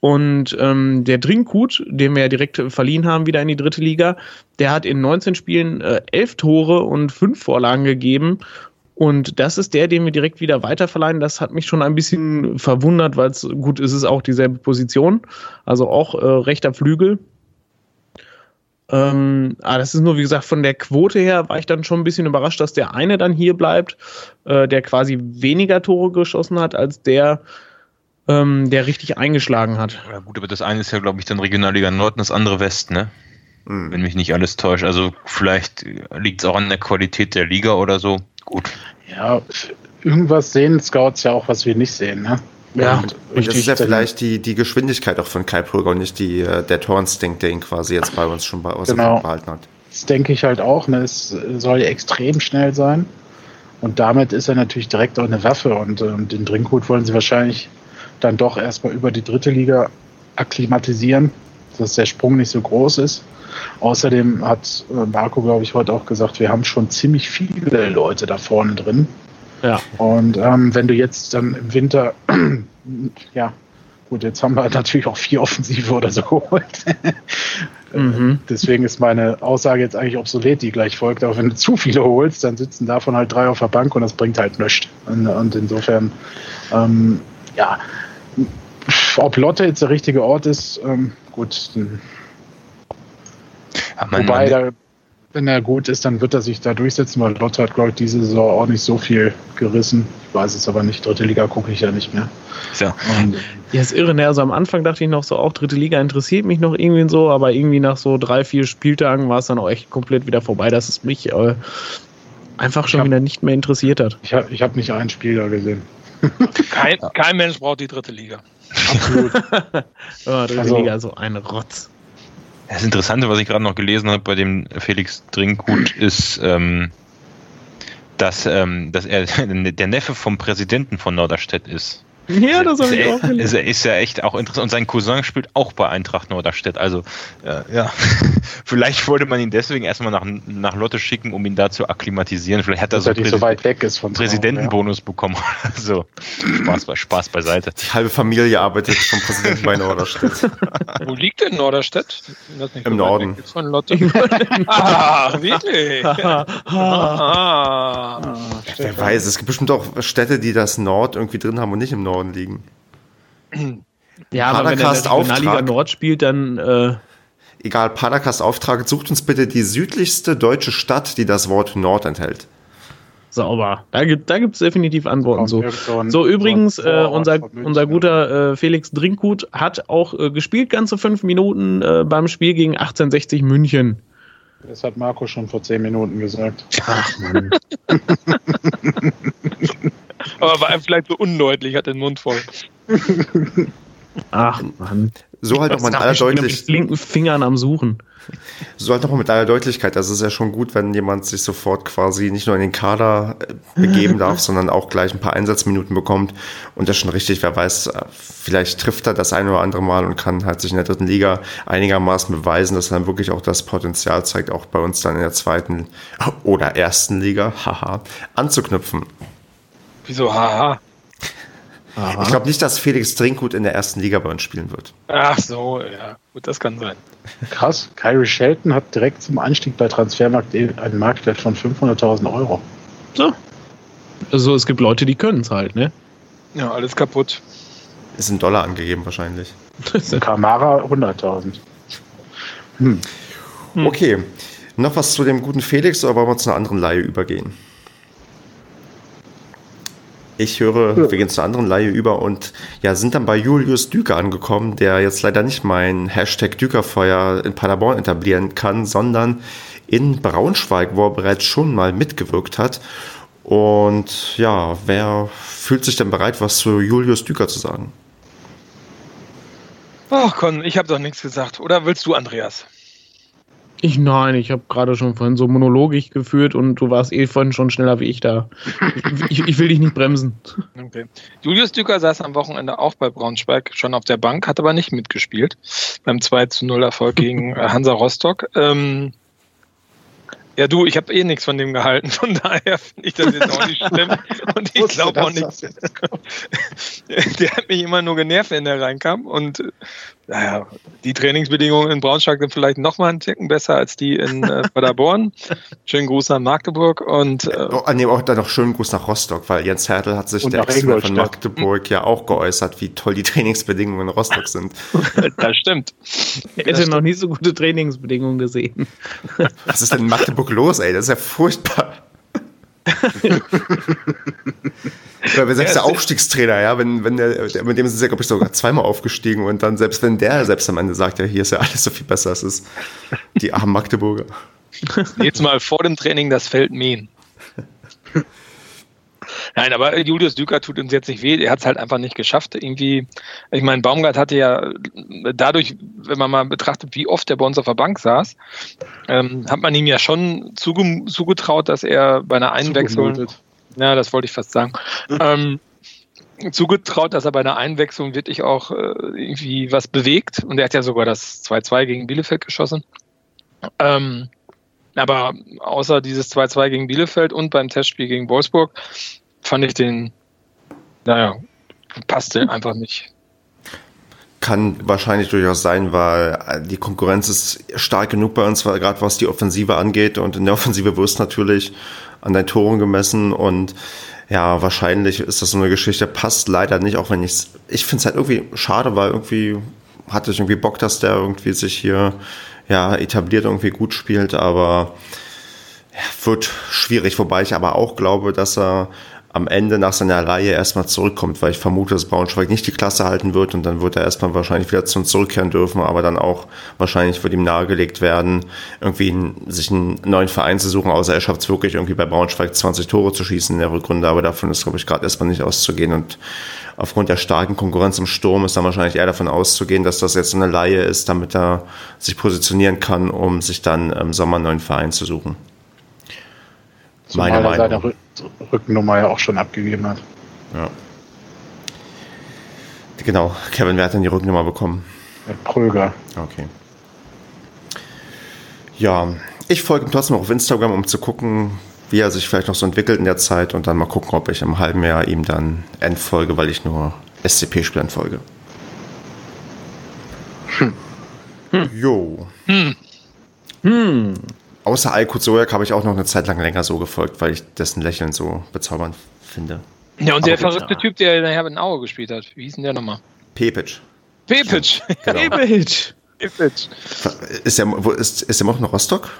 Und ähm, der Drinkgut, den wir ja direkt verliehen haben, wieder in die dritte Liga, der hat in 19 Spielen äh, elf Tore und fünf Vorlagen gegeben. Und das ist der, den wir direkt wieder weiterverleihen. Das hat mich schon ein bisschen verwundert, weil es gut ist, es auch dieselbe Position, also auch äh, rechter Flügel. Ähm, aber das ist nur, wie gesagt, von der Quote her war ich dann schon ein bisschen überrascht, dass der eine dann hier bleibt, äh, der quasi weniger Tore geschossen hat als der, ähm, der richtig eingeschlagen hat. Ja gut, aber das eine ist ja, glaube ich, dann Regionalliga Nord und das andere West, ne? Mhm. Wenn mich nicht alles täuscht. Also vielleicht liegt es auch an der Qualität der Liga oder so. Gut. Ja, irgendwas sehen Scouts ja auch, was wir nicht sehen, ne? Ja, und, und das ist ja vielleicht die, die Geschwindigkeit auch von Kai Prüger und nicht die, äh, der Torinstinkt, der ihn quasi jetzt bei uns schon bei uns genau. behalten hat. Das denke ich halt auch. Ne? Es soll extrem schnell sein. Und damit ist er natürlich direkt auch eine Waffe. Und ähm, den Drinkgut wollen sie wahrscheinlich dann doch erstmal über die dritte Liga akklimatisieren, dass der Sprung nicht so groß ist. Außerdem hat äh, Marco, glaube ich, heute auch gesagt, wir haben schon ziemlich viele Leute da vorne drin. Ja. Und ähm, wenn du jetzt dann im Winter, ja, gut, jetzt haben wir natürlich auch vier Offensive oder so geholt. Mhm. Deswegen ist meine Aussage jetzt eigentlich obsolet, die gleich folgt. Aber wenn du zu viele holst, dann sitzen davon halt drei auf der Bank und das bringt halt nichts. Und, und insofern, ähm, ja, ob Lotte jetzt der richtige Ort ist, ähm, gut. Ja, man, Wobei, man, da, wenn er gut ist, dann wird er sich da durchsetzen, weil Lotte hat, glaube ich, diese Saison auch nicht so viel gerissen. Ich weiß es aber nicht. Dritte Liga gucke ich ja nicht mehr. Ja. Und, ja, ist irre. Ne? Also am Anfang dachte ich noch so, auch dritte Liga interessiert mich noch irgendwie so, aber irgendwie nach so drei, vier Spieltagen war es dann auch echt komplett wieder vorbei, dass es mich äh, einfach schon hab, wieder nicht mehr interessiert hat. Ich habe ich hab nicht einen Spieler gesehen. Kein, kein Mensch braucht die dritte Liga. Absolut. oh, dritte also, Liga, so ein Rotz. Das Interessante, was ich gerade noch gelesen habe bei dem Felix Drinkgut, ist, ähm, dass, ähm, dass er der Neffe vom Präsidenten von Norderstedt ist. Ja, das habe ich auch gelesen. Ist, ist ja echt auch interessant. Und sein Cousin spielt auch bei Eintracht Norderstedt. Also, äh, ja, vielleicht wollte man ihn deswegen erstmal nach, nach Lotte schicken, um ihn da zu akklimatisieren. Vielleicht hat er so, so weit weg ist von Präsidentenbonus ja. bekommen. so, Spaß, Spaß beiseite. Die halbe Familie arbeitet vom Präsidenten bei Norderstedt. Wo liegt denn Norderstedt? Im Norden. Von Lotte. ah, wirklich? ah, Wer weiß, es gibt bestimmt auch Städte, die das Nord irgendwie drin haben und nicht im Norden. Norden liegen. Ja, aber wenn er in der Regionalliga Nord spielt, dann. Äh Egal, Padercast Auftrag, sucht uns bitte die südlichste deutsche Stadt, die das Wort Nord enthält. Sauber. Da gibt da gibt's definitiv Antworten so. So, übrigens, äh, unser, unser guter äh, Felix Drinkgut hat auch äh, gespielt, ganze fünf Minuten äh, beim Spiel gegen 1860 München. Das hat Marco schon vor zehn Minuten gesagt. Ach Mann. Aber war einem vielleicht so undeutlich, hat den Mund voll. Ach Mann. So halt nochmal in aller Deutlichkeit. linken Fingern am Suchen. So halt nochmal mit aller Deutlichkeit. Das ist ja schon gut, wenn jemand sich sofort quasi nicht nur in den Kader äh, begeben darf, sondern auch gleich ein paar Einsatzminuten bekommt. Und das ist schon richtig. Wer weiß, äh, vielleicht trifft er das eine oder andere Mal und kann halt sich in der dritten Liga einigermaßen beweisen, dass er dann wirklich auch das Potenzial zeigt, auch bei uns dann in der zweiten oder ersten Liga, haha, anzuknüpfen. Wieso haha? Aha. Ich glaube nicht, dass Felix Drinkgut in der ersten Liga bei uns spielen wird. Ach so, ja, gut, das kann sein. Krass, Kyrie Shelton hat direkt zum Einstieg bei Transfermarkt einen Marktwert von 500.000 Euro. So. Also es gibt Leute, die können es halt, ne? Ja, alles kaputt. Ist in Dollar angegeben wahrscheinlich. Kamara 100.000. Hm. Okay, noch was zu dem guten Felix oder wollen wir zu einer anderen Laie übergehen? Ich höre, ja. wir gehen zur anderen Laie über und ja, sind dann bei Julius Düker angekommen, der jetzt leider nicht mein Hashtag Dükerfeuer in Paderborn etablieren kann, sondern in Braunschweig, wo er bereits schon mal mitgewirkt hat. Und ja, wer fühlt sich denn bereit, was zu Julius Düker zu sagen? Ach, Con, ich habe doch nichts gesagt. Oder willst du, Andreas? Ich nein, ich habe gerade schon vorhin so monologisch geführt und du warst eh vorhin schon schneller wie ich da. Ich, ich will dich nicht bremsen. Okay. Julius Düker saß am Wochenende auch bei Braunschweig schon auf der Bank, hat aber nicht mitgespielt beim 2 zu 0 Erfolg gegen äh, Hansa Rostock. Ähm, ja, du, ich habe eh nichts von dem gehalten, von daher finde ich das jetzt auch nicht schlimm. Und ich glaube auch nicht. Der hat mich immer nur genervt, wenn der reinkam. Und naja, die Trainingsbedingungen in Braunschweig sind vielleicht noch mal einen Ticken besser als die in äh, Paderborn. schönen Gruß nach Magdeburg und äh, oh, nee, auch dann noch schönen Gruß nach Rostock, weil Jens Hertel hat sich der Ex von Magdeburg ja auch geäußert, wie toll die Trainingsbedingungen in Rostock sind. das stimmt. Ich hätte noch nie so gute Trainingsbedingungen gesehen. Was ist denn in Magdeburg los, ey? Das ist ja furchtbar. Oder wenn selbst ja, der Aufstiegstrainer, ja, wenn, wenn der, mit dem sind sie ja, glaube ich, sogar zweimal aufgestiegen und dann, selbst wenn der selbst am Ende sagt, ja, hier ist ja alles so viel besser, es ist die armen Magdeburger. Jetzt mal vor dem Training das Feld mähen. Nein, aber Julius Düker tut uns jetzt nicht weh. Er hat es halt einfach nicht geschafft. Irgendwie, ich meine, Baumgart hatte ja dadurch, wenn man mal betrachtet, wie oft er bei uns auf der Bank saß, ähm, hat man ihm ja schon zuge zugetraut, dass er bei einer Einwechslung, ja, das wollte ich fast sagen, ähm, zugetraut, dass er bei einer Einwechslung wirklich auch äh, irgendwie was bewegt. Und er hat ja sogar das 2-2 gegen Bielefeld geschossen. Ähm, aber außer dieses 2-2 gegen Bielefeld und beim Testspiel gegen Wolfsburg fand ich den, naja, passte einfach nicht. Kann wahrscheinlich durchaus sein, weil die Konkurrenz ist stark genug bei uns, gerade was die Offensive angeht. Und in der Offensive wirst natürlich an deinen Toren gemessen. Und ja, wahrscheinlich ist das so eine Geschichte, passt leider nicht, auch wenn ich ich finde es halt irgendwie schade, weil irgendwie hatte ich irgendwie Bock, dass der irgendwie sich hier ja, etabliert irgendwie gut spielt, aber ja, wird schwierig, wobei ich aber auch glaube, dass er am Ende nach seiner Reihe erstmal zurückkommt, weil ich vermute, dass Braunschweig nicht die Klasse halten wird und dann wird er erstmal wahrscheinlich wieder zu uns zurückkehren dürfen, aber dann auch wahrscheinlich wird ihm nahegelegt werden, irgendwie sich einen neuen Verein zu suchen, außer er schafft es wirklich irgendwie bei Braunschweig 20 Tore zu schießen in der Rückrunde, aber davon ist, glaube ich, gerade erstmal nicht auszugehen und aufgrund der starken Konkurrenz im Sturm ist dann wahrscheinlich eher davon auszugehen, dass das jetzt eine Laie ist, damit er sich positionieren kann, um sich dann im Sommer einen neuen Verein zu suchen. Meine seine Rückennummer ja auch schon abgegeben hat. Ja. Genau, Kevin, wer hat denn die Rückennummer bekommen? Der Pröger. Okay. Ja, ich folge ihm trotzdem auf Instagram, um zu gucken, wie er sich vielleicht noch so entwickelt in der Zeit und dann mal gucken, ob ich im halben Jahr ihm dann entfolge, weil ich nur SCP-Spielern folge. Hm. Hm. Jo. Hm. Hm. Außer Alkut Sojak habe ich auch noch eine Zeit lang länger so gefolgt, weil ich dessen Lächeln so bezaubernd finde. Ja, und der Aber verrückte Typ, der nachher in Aue gespielt hat, wie hieß denn der nochmal? Pepic. Pepic. Ja, genau. Pepic. Pepic. Ist er, wo, ist, ist er noch in Rostock?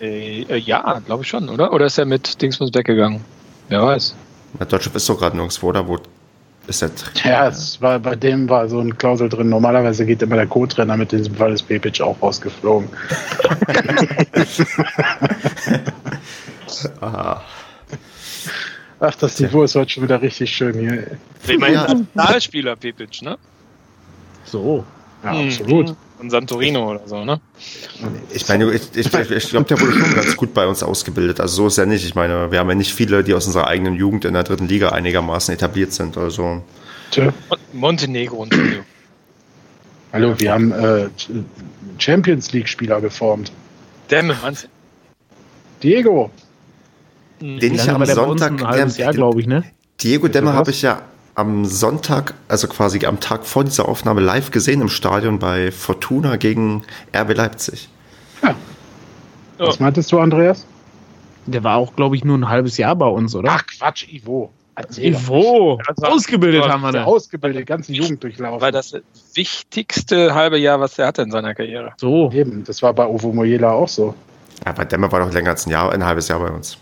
Äh, äh, ja, glaube ich schon, oder? Oder ist er mit Dingsmus weggegangen? Wer weiß. Der Deutsche ist doch gerade nirgendwo, oder? Wo ist der Ja, es war, bei dem war so ein Klausel drin. Normalerweise geht immer der Co-Trainer, mit diesem Fall ist Pepic auch rausgeflogen. Aha. Ach, das Niveau ist heute schon wieder richtig schön hier. Immerhin ja. Nationalspieler Pepic, ne? So. Ja, hm. absolut. Von Santorino oder so, ne? Ich meine, ich, ich, ich glaube, der wurde schon ganz gut bei uns ausgebildet. Also so ist er nicht. Ich meine, wir haben ja nicht viele, die aus unserer eigenen Jugend in der dritten Liga einigermaßen etabliert sind. Also. Montenegro und Hallo, wir haben äh, Champions League-Spieler geformt. Dämme, meinst Diego. Den ich am Sonntag, Jahr, glaube ich, ne? Diego Demme habe ich ja am Sonntag, also quasi am Tag vor dieser Aufnahme live gesehen im Stadion bei Fortuna gegen RB Leipzig. Ja. Was meintest du, Andreas? Der war auch, glaube ich, nur ein halbes Jahr bei uns, oder? Ach Quatsch, Ivo. Erzähl Ivo, ausgebildet haben wir da. Ausgebildet, ganze Jugend durchlaufen. War das wichtigste halbe Jahr, was er hatte in seiner Karriere. So. Eben, das war bei Ovo Moyela auch so. Ja, bei Dämmer war doch länger als ein Jahr, ein halbes Jahr bei uns.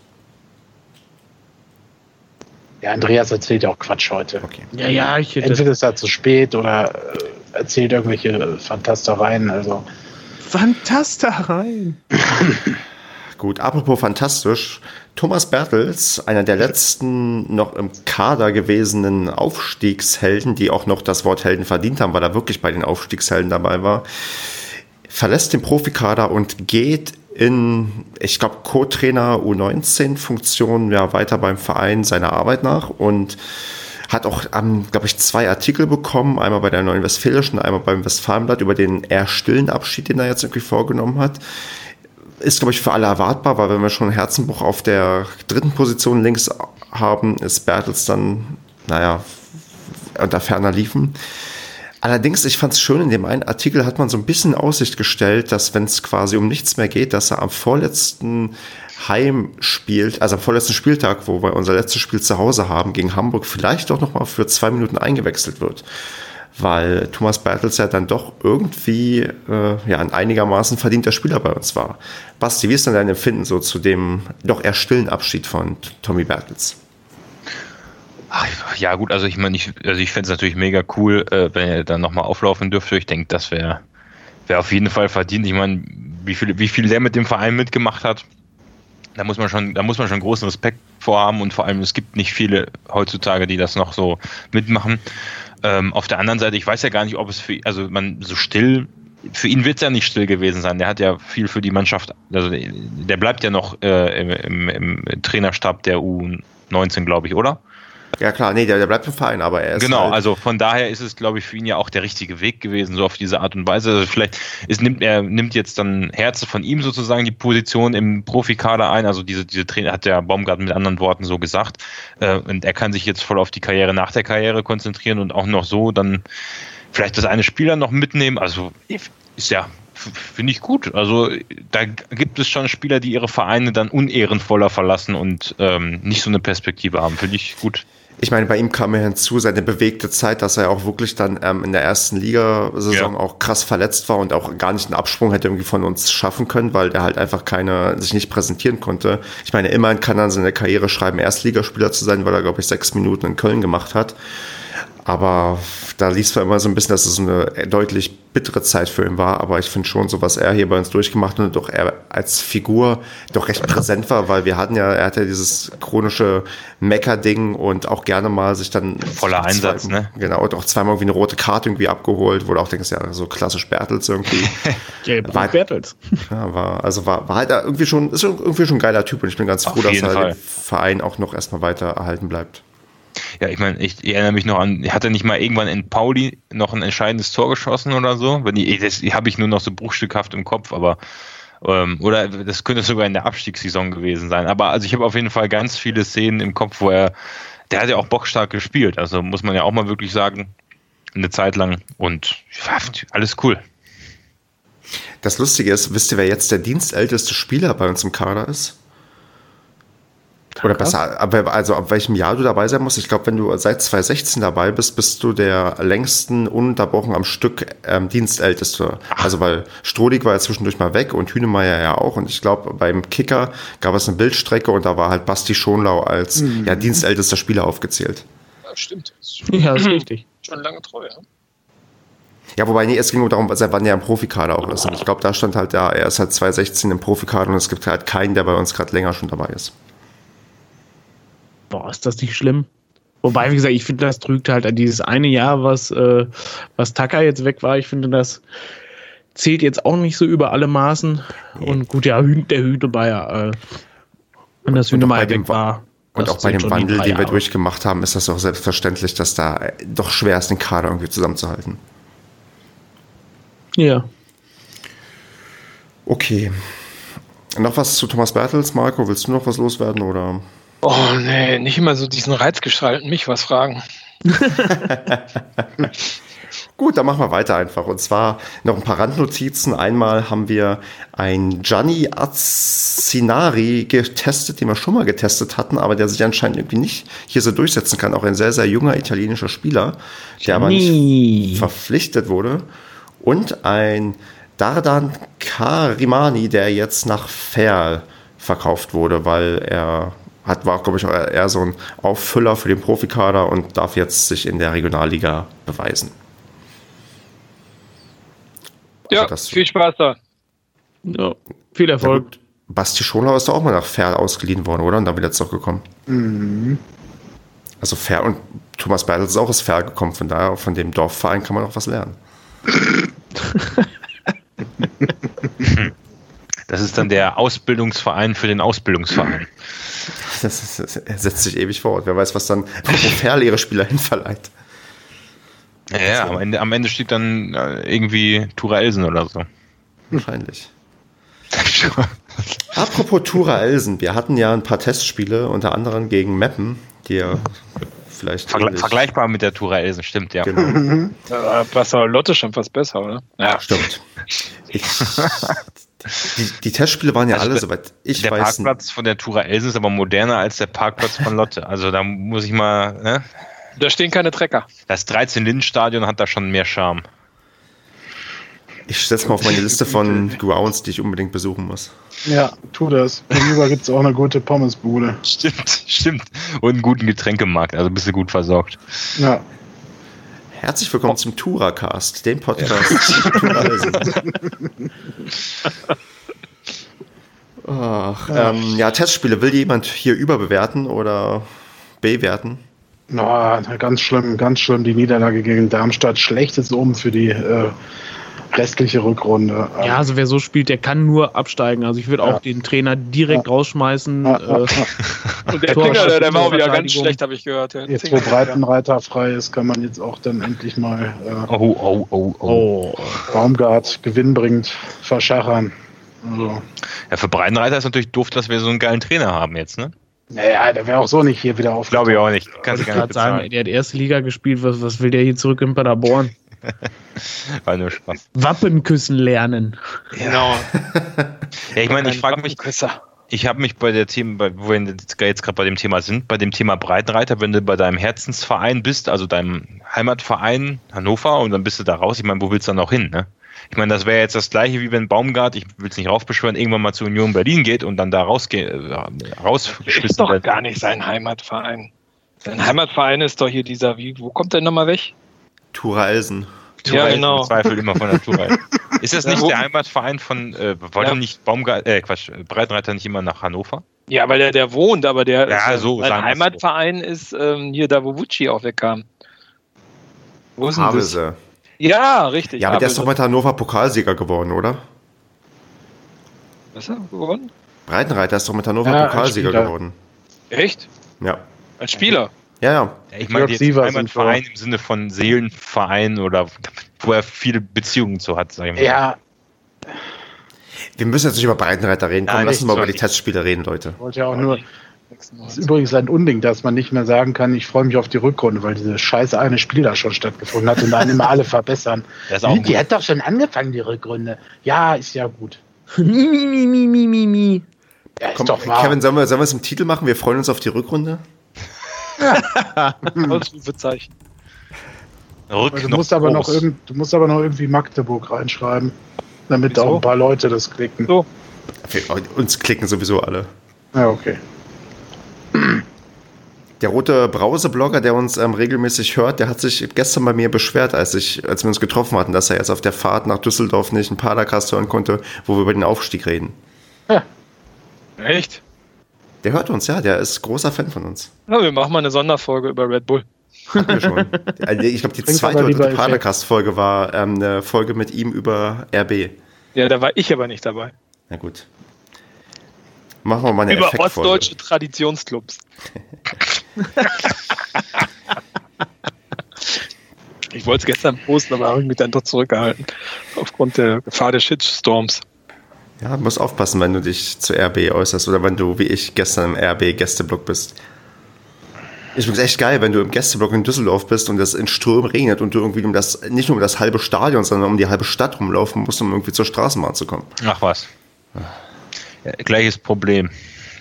Ja, Andreas erzählt ja auch Quatsch heute. Okay. Ja, ja, ich hätte Entweder ist er zu spät oder äh, erzählt irgendwelche Fantastereien. Also. Fantastereien. Gut, apropos fantastisch. Thomas Bertels, einer der letzten noch im Kader gewesenen Aufstiegshelden, die auch noch das Wort Helden verdient haben, weil er wirklich bei den Aufstiegshelden dabei war, verlässt den Profikader und geht in, ich glaube, Co-Trainer U19-Funktion ja weiter beim Verein seiner Arbeit nach und hat auch, ähm, glaube ich, zwei Artikel bekommen, einmal bei der Neuen Westfälischen, einmal beim Westfalenblatt über den eher stillen Abschied, den er jetzt irgendwie vorgenommen hat. Ist, glaube ich, für alle erwartbar, weil wenn wir schon Herzenbruch auf der dritten Position links haben, ist Bertels dann, naja, unter ferner liefen. Allerdings, ich fand es schön, in dem einen Artikel hat man so ein bisschen Aussicht gestellt, dass wenn es quasi um nichts mehr geht, dass er am vorletzten Heim spielt, also am vorletzten Spieltag, wo wir unser letztes Spiel zu Hause haben, gegen Hamburg, vielleicht doch nochmal für zwei Minuten eingewechselt wird. Weil Thomas Bertels ja dann doch irgendwie äh, ja, ein einigermaßen verdienter Spieler bei uns war. Basti, wie ist denn dein Empfinden so zu dem doch eher stillen Abschied von Tommy Bertels? Ach, ja, gut, also ich meine, ich, also ich fände es natürlich mega cool, äh, wenn er dann nochmal auflaufen dürfte. Ich denke, das wäre wär auf jeden Fall verdient. Ich meine, wie viel, wie viel der mit dem Verein mitgemacht hat, da muss man schon, da muss man schon großen Respekt vorhaben und vor allem es gibt nicht viele heutzutage, die das noch so mitmachen. Ähm, auf der anderen Seite, ich weiß ja gar nicht, ob es für, also man so still, für ihn wird es ja nicht still gewesen sein. Der hat ja viel für die Mannschaft, also der bleibt ja noch äh, im, im, im Trainerstab der U19, glaube ich, oder? Ja klar, nee, der, der bleibt im Verein, aber er ist. Genau, halt also von daher ist es, glaube ich, für ihn ja auch der richtige Weg gewesen, so auf diese Art und Weise. Also vielleicht ist, nimmt er nimmt jetzt dann Herze von ihm sozusagen die Position im Profikader ein. Also diese, diese Trainer hat der Baumgarten mit anderen Worten so gesagt. Äh, und er kann sich jetzt voll auf die Karriere nach der Karriere konzentrieren und auch noch so dann vielleicht das eine Spieler noch mitnehmen. Also ist ja finde ich gut. Also da gibt es schon Spieler, die ihre Vereine dann unehrenvoller verlassen und ähm, nicht so eine Perspektive haben. Finde ich gut. Ich meine, bei ihm kam ja hinzu seine bewegte Zeit, dass er auch wirklich dann ähm, in der ersten Liga-Saison Ja. auch krass verletzt war und auch gar nicht einen Absprung hätte irgendwie von uns schaffen können, weil der halt einfach keine, sich nicht präsentieren konnte. Ich meine, immerhin kann er seine Karriere schreiben, Erstligaspieler zu sein, weil er, glaube ich, sechs Minuten in Köln gemacht hat. Aber da liest man immer so ein bisschen, dass es eine deutlich bittere Zeit für ihn war. Aber ich finde schon, so was er hier bei uns durchgemacht hat und doch er als Figur doch recht präsent war, weil wir hatten ja, er hatte dieses chronische Mecker-Ding und auch gerne mal sich dann Voller Einsatz, ne? Genau, und auch zweimal irgendwie eine rote Karte irgendwie abgeholt, wo du auch denkst, ja, so klassisch Bertels irgendwie. Gelb War- Bertels. Ja, war, also war, war halt da irgendwie schon, ist irgendwie schon ein geiler Typ und ich bin ganz froh, dass er den Verein auch noch erstmal weiter erhalten bleibt. Ja, ich meine, ich erinnere mich noch an, hat er nicht mal irgendwann in Pauli noch ein entscheidendes Tor geschossen oder so? Wenn ich, das habe ich nur noch so bruchstückhaft im Kopf, aber ähm, oder das könnte sogar in der Abstiegssaison gewesen sein. Aber also ich habe auf jeden Fall ganz viele Szenen im Kopf, wo er, der hat ja auch bockstark gespielt. Also muss man ja auch mal wirklich sagen, eine Zeit lang und alles cool. Das Lustige ist, wisst ihr, wer jetzt der dienstälteste Spieler bei uns im Kader ist? Oder besser, also ab welchem Jahr du dabei sein musst. Ich glaube, wenn du seit 2016 dabei bist, bist du der längsten ununterbrochen am Stück ähm, Dienstälteste. Also weil Strodig war ja zwischendurch mal weg und Hünemeyer ja auch. Und ich glaube, beim Kicker gab es eine Bildstrecke und da war halt Basti Schonlau als ja, dienstältester Spieler aufgezählt. Ja, stimmt. Das ist schon, Ja, ist richtig. schon lange treu. Ja. Ja, wobei, nee, es ging nur darum, seit wann er im Profikader auch ist. Und ich glaube, da stand halt, ja, er ist halt 2016 im Profikader und es gibt halt keinen, der bei uns gerade länger schon dabei ist. Boah, ist das nicht schlimm? Wobei, wie gesagt, ich finde, das trügt halt an dieses eine Jahr, was, äh, was Tucker jetzt weg war. Ich finde, das zählt jetzt auch nicht so über alle Maßen. Und gut, ja, der Hühnemeier, äh, wenn das Und auch bei Hühnemeier dem weg war. Und auch bei dem Wandel, den wir durchgemacht haben, ist das auch selbstverständlich, dass da äh, doch schwer ist, den Kader irgendwie zusammenzuhalten. Ja. Okay. Noch was zu Thomas Bertels, Marco? Willst du noch was loswerden oder? Oh nee, nicht immer so diesen Reiz gestalten, mich was fragen. Gut, dann machen wir weiter einfach. Und zwar noch ein paar Randnotizen. Einmal haben wir ein Gianni Azzinari getestet, den wir schon mal getestet hatten, aber der sich anscheinend irgendwie nicht hier so durchsetzen kann. Auch ein sehr, sehr junger italienischer Spieler, der aber nicht verpflichtet wurde. Und ein Dardan Karimani, der jetzt nach Ferl verkauft wurde, weil er hat, war, glaube ich, auch eher so ein Auffüller für den Profikader und darf jetzt sich in der Regionalliga beweisen. Ja, Also das- viel Spaß da. Ja, viel Ja, Erfolg. gut. Basti Schonlau ist doch auch mal nach Ferl ausgeliehen worden, oder? Und dann wieder zurückgekommen. Also Ferl und Thomas Bertels ist auch aus Ferl gekommen, von daher, von dem Dorfverein kann man auch was lernen. Das ist dann der Ausbildungsverein für den Ausbildungsverein. Das ist, das, er setzt sich ewig fort. Wer weiß, was dann, ihre Spieler hinverleiht. Ja, ja am, Ende, am Ende steht dann äh, irgendwie Tura Elsen oder so. Wahrscheinlich. Apropos Tura Elsen, wir hatten ja ein paar Testspiele, unter anderem gegen Meppen, die ja vielleicht. Vergle ähnlich- vergleichbar mit der Tura Elsen, stimmt, ja. Genau, Ja, Wasser Lotte schon fast besser, oder? Ja. stimmt. Ich, die, die Testspiele waren ja Also alle, der- soweit ich der weiß. Parkplatz von der Tura Elsen ist aber moderner als der Parkplatz von Lotte. Also da muss ich mal, ne? Da stehen keine Trecker. Das 13-Linden-Stadion hat da schon mehr Charme. Ich setze mal auf meine Liste von Grounds, die ich unbedingt besuchen muss. Ja, tu das. Gegenüber gibt es auch eine gute Pommesbude. Stimmt, stimmt. Und einen guten Getränkemarkt, also bist du gut versorgt. Ja. Herzlich willkommen zum Touracast, dem Podcast. Ach, ähm, ja, Testspiele. Will jemand hier überbewerten oder bewerten? Na, ganz schlimm, ganz schlimm. Die Niederlage gegen Darmstadt. Schlechtes Um für die äh, restliche Rückrunde. Ja, also wer so spielt, der kann nur absteigen. Also ich würde Ja. auch den Trainer direkt rausschmeißen. Ja, Äh, ja, Und der Klinger, der, der war auch wieder ganz schlecht, habe ich gehört. Jetzt, wo. Breitenreiter frei ist, kann man jetzt auch dann endlich mal äh, Oh, oh, oh, oh. Baumgart gewinnbringend verschachern. Also, Ja, für Breitenreiter ist natürlich doof, dass wir so einen geilen Trainer haben jetzt, ne? naja, der wäre auch so nicht hier wieder auf. Glaube ich auch nicht. Kannst du gar nicht sagen, bezahlen. der hat erste Liga gespielt. Was, was will der hier zurück in Paderborn? War nur Spaß. Wappenküssen lernen. Genau. Ja, ich meine, ich frage mich, ich habe mich bei der Thema, bei, wo wir jetzt gerade bei dem Thema sind, bei dem Thema Breitenreiter, wenn du bei deinem Herzensverein bist, also deinem Heimatverein Hannover und dann bist du da raus, ich meine, wo willst du dann auch hin, ne? Ich meine, das wäre jetzt das gleiche, wie wenn Baumgart, ich will es nicht raufbeschwören, irgendwann mal zur Union Berlin geht und dann da rausgeht, äh, Ist rausgeschmissen doch wird. gar nicht sein Heimatverein. Sein Heimatverein ist doch hier dieser, wie, wo kommt der nochmal weg? Tura Elsen. Ja, genau. Zweifel immer von Natur. Ist das nicht der Heimatverein von, äh, wollte Ja. nicht Baumgart, äh, Quatsch, Breitenreiter nicht immer nach Hannover? Ja, weil der, der wohnt, aber der Ja, so, sein sagen wir's so. Heimatverein ist ähm, hier da, wo Wucci auch wegkam. Wo ist denn das? Havelse. Ja, richtig. Ja, aber der ist doch mit Hannover Pokalsieger geworden, oder? Was ist er geworden? Breitenreiter ist doch mit Hannover Ja, als Pokalsieger geworden. Echt? Ja. Als Spieler? Ja, ja. Ja, ich meine jetzt Sievers Heimatverein im Sinne von Seelenverein oder wo er viele Beziehungen zu hat, sag ich mal. Ja, Wir müssen jetzt nicht über Breitenreiter reden. Komm, Nein, lass uns mal über die. Testspiele reden, Leute. wollte ja auch nur. Das ist übrigens ein Unding, dass man nicht mehr sagen kann, ich freue mich auf die Rückrunde, weil dieses scheiße eine Spiel da schon stattgefunden hat und dann immer alle verbessern. Das ist auch die gut. hat doch schon angefangen, die Rückrunde. Ja, ist ja gut. mi, mi, mi, mi, mi, mi, mi. Ja, ist Komm, doch wahr. Kevin, sollen wir, sollen wir es im Titel machen? Wir freuen uns auf die Rückrunde. Ausrufezeichen. du, Rück musst aber noch irgend, du musst aber noch irgendwie Magdeburg reinschreiben, damit Wieso? auch ein paar Leute das klicken. So. Wir, uns klicken sowieso alle. Ja, okay. Der rote Brause-Blogger, der uns ähm, regelmäßig hört, der hat sich gestern bei mir beschwert, als, ich, als wir uns getroffen hatten, dass er jetzt auf der Fahrt nach Düsseldorf nicht einen Padercast hören konnte, wo wir über den Aufstieg reden. Echt? Der hört uns, ja, der ist großer Fan von uns. Ja, wir machen mal eine Sonderfolge über Red Bull. Hatten wir schon. Also ich glaube, die zweite oder dritte Effekt. Padercast-Folge war ähm, eine Folge mit ihm über RB. Ja, da war ich aber nicht dabei. Na gut. Machen wir mal eine über ostdeutsche Traditionsclubs. ich wollte es gestern posten, aber habe ich mich dann doch zurückgehalten. Aufgrund der Gefahr des Shitstorms. Ja, musst aufpassen, wenn du dich zu RB äußerst oder wenn du, wie ich, gestern im RB-Gästeblock bist. Ich finde es echt geil, wenn du im Gästeblock in Düsseldorf bist und es in Strömen regnet und du irgendwie um das, nicht nur um das halbe Stadion, sondern um die halbe Stadt rumlaufen musst, um irgendwie zur Straßenbahn zu kommen. Ach was. Ja, gleiches Problem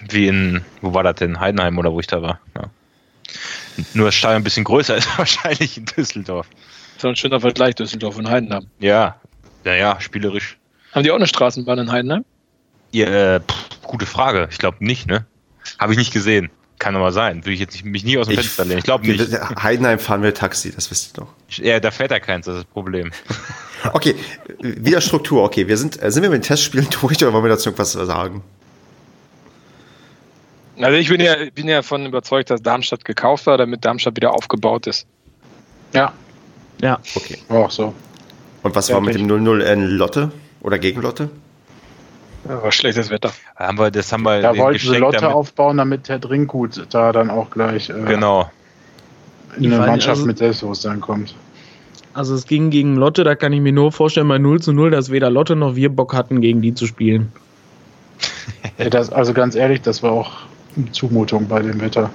wie in, wo war das denn? Heidenheim oder wo ich da war. Ja. Nur das Stadion ein bisschen größer ist wahrscheinlich in Düsseldorf. Das ist ein schöner Vergleich, Düsseldorf und Heidenheim. Ja, naja, spielerisch. Haben die auch eine Straßenbahn in Heidenheim? Ja, äh, pff, gute Frage. Ich glaube nicht, ne? Habe ich nicht gesehen. Kann aber sein. Würde ich jetzt nicht, mich nie aus dem Fenster lehnen. Ich glaube nicht. Heidenheim fahren wir Taxi, das wisst ihr doch. Ja, da fährt ja keins, das ist das Problem. Okay, wieder Struktur. Okay, wir sind, äh, sind wir mit den Testspielen durch oder wollen wir dazu irgendwas sagen? Also ich bin ja, bin ja davon überzeugt, dass Darmstadt gekauft war, damit Darmstadt wieder aufgebaut ist. Ja, Ja, Okay. auch so. Und was war mit dem 0-0 in Lotte oder gegen Lotte? Ja, war schlechtes Wetter. Haben wir, das haben wir Da wollten sie Lotte damit- aufbauen, damit Herr Drinkgut da dann auch gleich äh, Genau. in Ich eine Mannschaft also- mit Selbstbewusstsein kommt. also es ging gegen Lotte, da kann ich mir nur vorstellen, bei 0 zu 0, dass weder Lotte noch wir Bock hatten, gegen die zu spielen. Ja, das, also ganz ehrlich, das war auch eine Zumutung bei dem Wetter.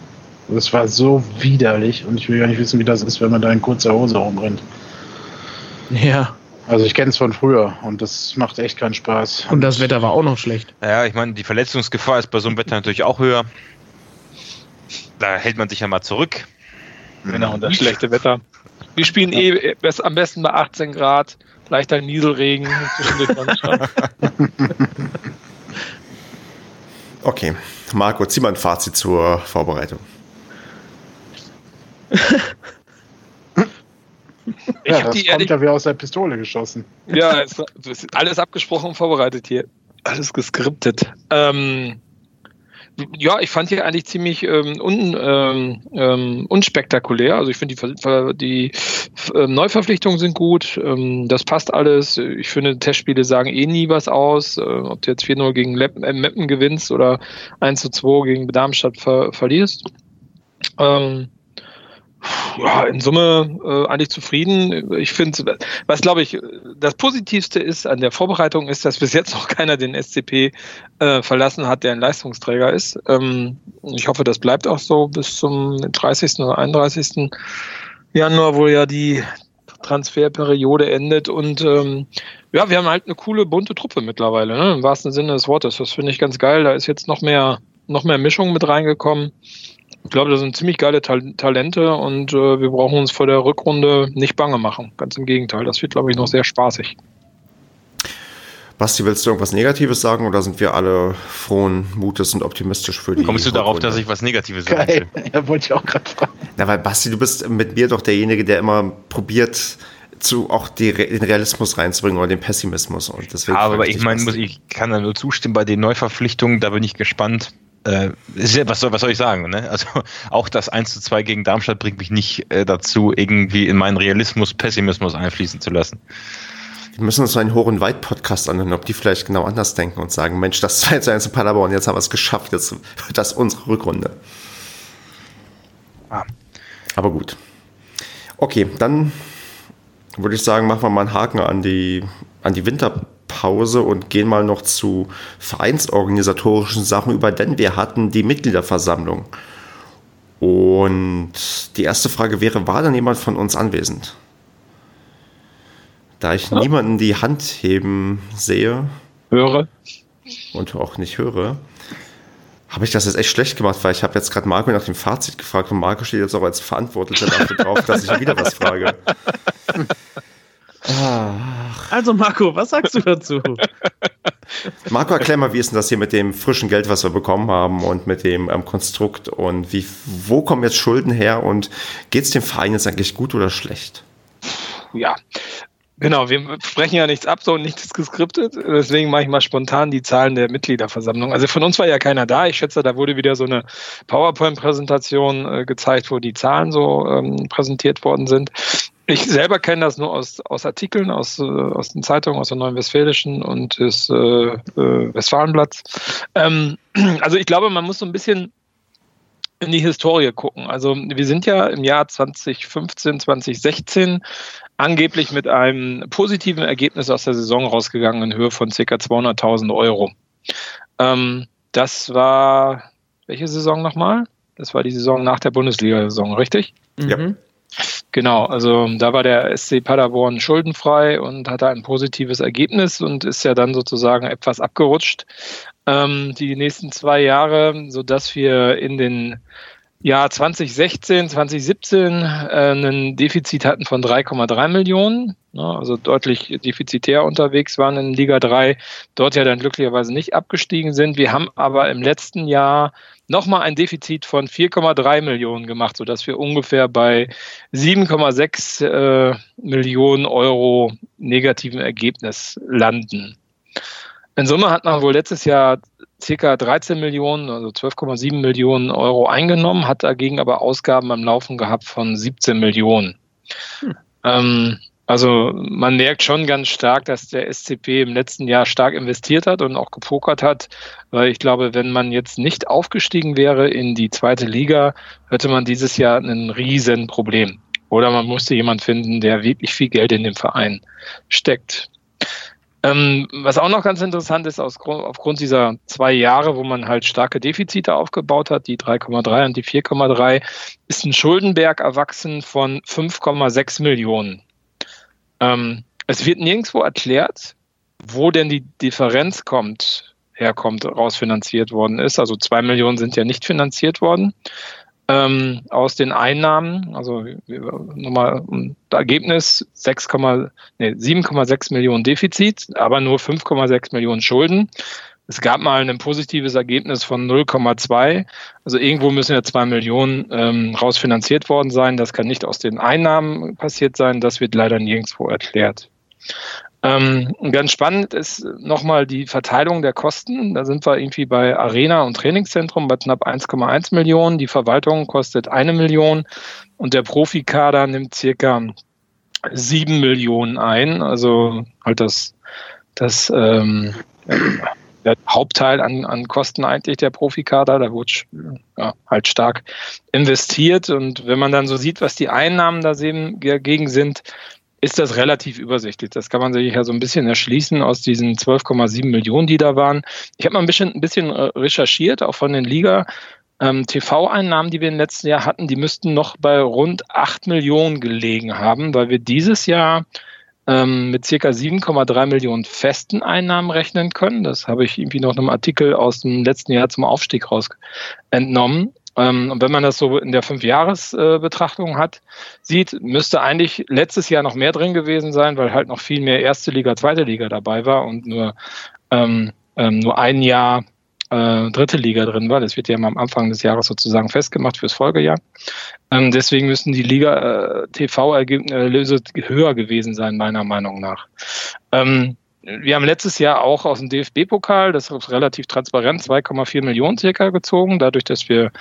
Das war so widerlich und ich will gar nicht wissen, wie das ist, wenn man da in kurzer Hose rumrennt. Ja, Also ich kenne es von früher und das macht echt keinen Spaß. und das Wetter war auch noch schlecht. Ja, ich meine, die Verletzungsgefahr ist bei so einem Wetter natürlich auch höher. Da hält man sich ja mal zurück. Genau, und das schlechte Wetter. Wir spielen eh best, am besten bei 18 Grad, leichter Nieselregen. Okay, Marco, zieh mal ein Fazit zur Vorbereitung. Ich ja, hab das die kommt ja wie aus der Pistole geschossen. ja, es, es ist alles abgesprochen und vorbereitet hier. Alles geskriptet. Ähm, ja, ich fand die eigentlich ziemlich ähm, un, ähm, ähm, unspektakulär. Also ich finde die, die äh, Neuverpflichtungen sind gut, ähm, das passt alles. Ich finde, Testspiele sagen eh nie was aus. Äh, ob du jetzt 4-0 gegen Lepp, äh, Meppen gewinnst oder 1-2 gegen Darmstadt ver verlierst. Ähm, ja, in Summe äh, eigentlich zufrieden. Ich finde, was glaube ich das Positivste ist an der Vorbereitung ist, dass bis jetzt noch keiner den SCP äh, verlassen hat, der ein Leistungsträger ist. Ähm, ich hoffe, das bleibt auch so bis zum 30. oder 31. Januar, wo ja die Transferperiode endet und ähm, ja, wir haben halt eine coole bunte Truppe mittlerweile, ne? im wahrsten Sinne des Wortes. Das finde ich ganz geil. Da ist jetzt noch mehr noch mehr Mischung mit reingekommen. Ich glaube, das sind ziemlich geile Tal Talente und äh, wir brauchen uns vor der Rückrunde nicht bange machen. Ganz im Gegenteil, das wird, glaube ich, noch sehr spaßig. Basti, willst du irgendwas Negatives sagen oder sind wir alle frohen Mutes und optimistisch für die Kommst du darauf, dass ich was Negatives sage? Ja, wollte ich auch gerade fragen. Na, weil Basti, du bist mit mir doch derjenige, der immer probiert, zu auch die, den Realismus reinzubringen oder den Pessimismus. Und deswegen aber ich meine, ich kann da nur zustimmen bei den Neuverpflichtungen, da bin ich gespannt äh, was, soll, was soll ich sagen? Ne? Also auch das 1 zu 2 gegen Darmstadt bringt mich nicht äh, dazu, irgendwie in meinen Realismus, Pessimismus einfließen zu lassen. Wir müssen uns einen Hoch- und Weit-Podcast anhören, ob die vielleicht genau anders denken und sagen, Mensch, das 2 zu 1 in Paderborn, jetzt haben wir es geschafft, jetzt wird das unsere Rückrunde. Ah. Aber gut. Okay, dann würde ich sagen, machen wir mal einen Haken an die, an die Winter- Pause und gehen mal noch zu vereinsorganisatorischen Sachen über, denn wir hatten die Mitgliederversammlung. Und die erste Frage wäre, war denn jemand von uns anwesend? Da ich ja. niemanden die Hand heben sehe. Höre. Und auch nicht höre. Habe ich das jetzt echt schlecht gemacht, weil ich habe jetzt gerade Marco nach dem Fazit gefragt und Marco steht jetzt auch als Verantwortlicher dafür drauf, dass ich wieder was frage. Also Marco, was sagst du dazu? Marco, erklär mal, wie ist denn das hier mit dem frischen Geld, was wir bekommen haben und mit dem ähm, Konstrukt und wie, wo kommen jetzt Schulden her und geht es dem Verein jetzt eigentlich gut oder schlecht? Ja, Genau, wir sprechen ja nichts ab, so nichts geskriptet. Deswegen mache ich mal spontan die Zahlen der Mitgliederversammlung. Also von uns war ja keiner da. Ich schätze, da wurde wieder so eine PowerPoint-Präsentation äh, gezeigt, wo die Zahlen so ähm, präsentiert worden sind. Ich selber kenne das nur aus, aus Artikeln, aus, äh, aus den Zeitungen, aus der Neuen Westfälischen und des äh, äh, Westfalenblatts. Ähm, also ich glaube, man muss so ein bisschen in die Historie gucken. Also wir sind ja im Jahr 2015, 2016 angeblich mit einem positiven Ergebnis aus der Saison rausgegangen in Höhe von ca. 200.000 Euro. Ähm, das war welche Saison nochmal? Das war die Saison nach der Bundesliga-Saison, richtig? Ja. Mhm. Genau, also da war der SC Paderborn schuldenfrei und hatte ein positives Ergebnis und ist ja dann sozusagen etwas abgerutscht. Ähm, die nächsten zwei Jahre, sodass wir in den Jahr 2016, 2017 äh, ein Defizit hatten von 3,3 Millionen, ne, also deutlich defizitär unterwegs waren in Liga 3, dort ja dann glücklicherweise nicht abgestiegen sind. Wir haben aber im letzten Jahr nochmal ein Defizit von 4,3 Millionen gemacht, sodass wir ungefähr bei 7,6 äh, Millionen Euro negativen Ergebnis landen. In Summe hat man wohl letztes Jahr circa 13 Millionen, also 12,7 Millionen Euro eingenommen, hat dagegen aber Ausgaben am Laufen gehabt von 17 Millionen. Hm. Ähm, also man merkt schon ganz stark, dass der SCP im letzten Jahr stark investiert hat und auch gepokert hat, weil ich glaube, wenn man jetzt nicht aufgestiegen wäre in die zweite Liga, hätte man dieses Jahr ein riesen Problem. Oder man musste jemand finden, der wirklich viel Geld in den Verein steckt. Ähm, was auch noch ganz interessant ist, aus, aufgrund dieser zwei Jahre, wo man halt starke Defizite aufgebaut hat, die 3,3 und die 4,3, ist ein Schuldenberg erwachsen von 5,6 Millionen. Ähm, es wird nirgendwo erklärt, wo denn die Differenz kommt, herkommt, rausfinanziert worden ist. Also zwei Millionen sind ja nicht finanziert worden ähm, aus den Einnahmen, also nochmal Ergebnis 6, nee, 7,6 Millionen Defizit, aber nur 5,6 Millionen Schulden. Es gab mal ein positives Ergebnis von 0,2. Also irgendwo müssen ja zwei Millionen ähm, rausfinanziert worden sein. Das kann nicht aus den Einnahmen passiert sein. Das wird leider nirgendwo erklärt. Ähm, ganz spannend ist nochmal die Verteilung der Kosten. Da sind wir irgendwie bei Arena und Trainingszentrum bei knapp 1,1 Millionen. Die Verwaltung kostet eine Million und der Profikader nimmt circa sieben Millionen ein. Also halt das, das ähm, der Hauptteil an, an Kosten eigentlich der Profikader. Da wurde ja, halt stark investiert. Und wenn man dann so sieht, was die Einnahmen dagegen sind, ist das relativ übersichtlich. Das kann man sich ja so ein bisschen erschließen aus diesen 12,7 Millionen, die da waren. Ich habe mal ein bisschen, ein bisschen äh, recherchiert, auch von den Liga. Ähm, TV-Einnahmen, die wir im letzten Jahr hatten, die müssten noch bei rund 8 Millionen gelegen haben, weil wir dieses Jahr ähm, mit circa 7,3 Millionen festen Einnahmen rechnen können. Das habe ich irgendwie noch in einem Artikel aus dem letzten Jahr zum Aufstieg raus entnommen. Ähm, und wenn man das so in der Fünfjahresbetrachtung äh, hat, sieht, müsste eigentlich letztes Jahr noch mehr drin gewesen sein, weil halt noch viel mehr erste Liga, zweite Liga dabei war und nur, ähm, ähm, nur ein Jahr äh, dritte Liga drin war. Das wird ja immer am Anfang des Jahres sozusagen festgemacht fürs Folgejahr. Ähm, deswegen müssen die Liga äh, höher gewesen sein, meiner Meinung nach. Ähm, wir haben letztes Jahr auch aus dem DFB-Pokal, das ist relativ transparent, 2,4 Millionen circa gezogen, dadurch, dass wir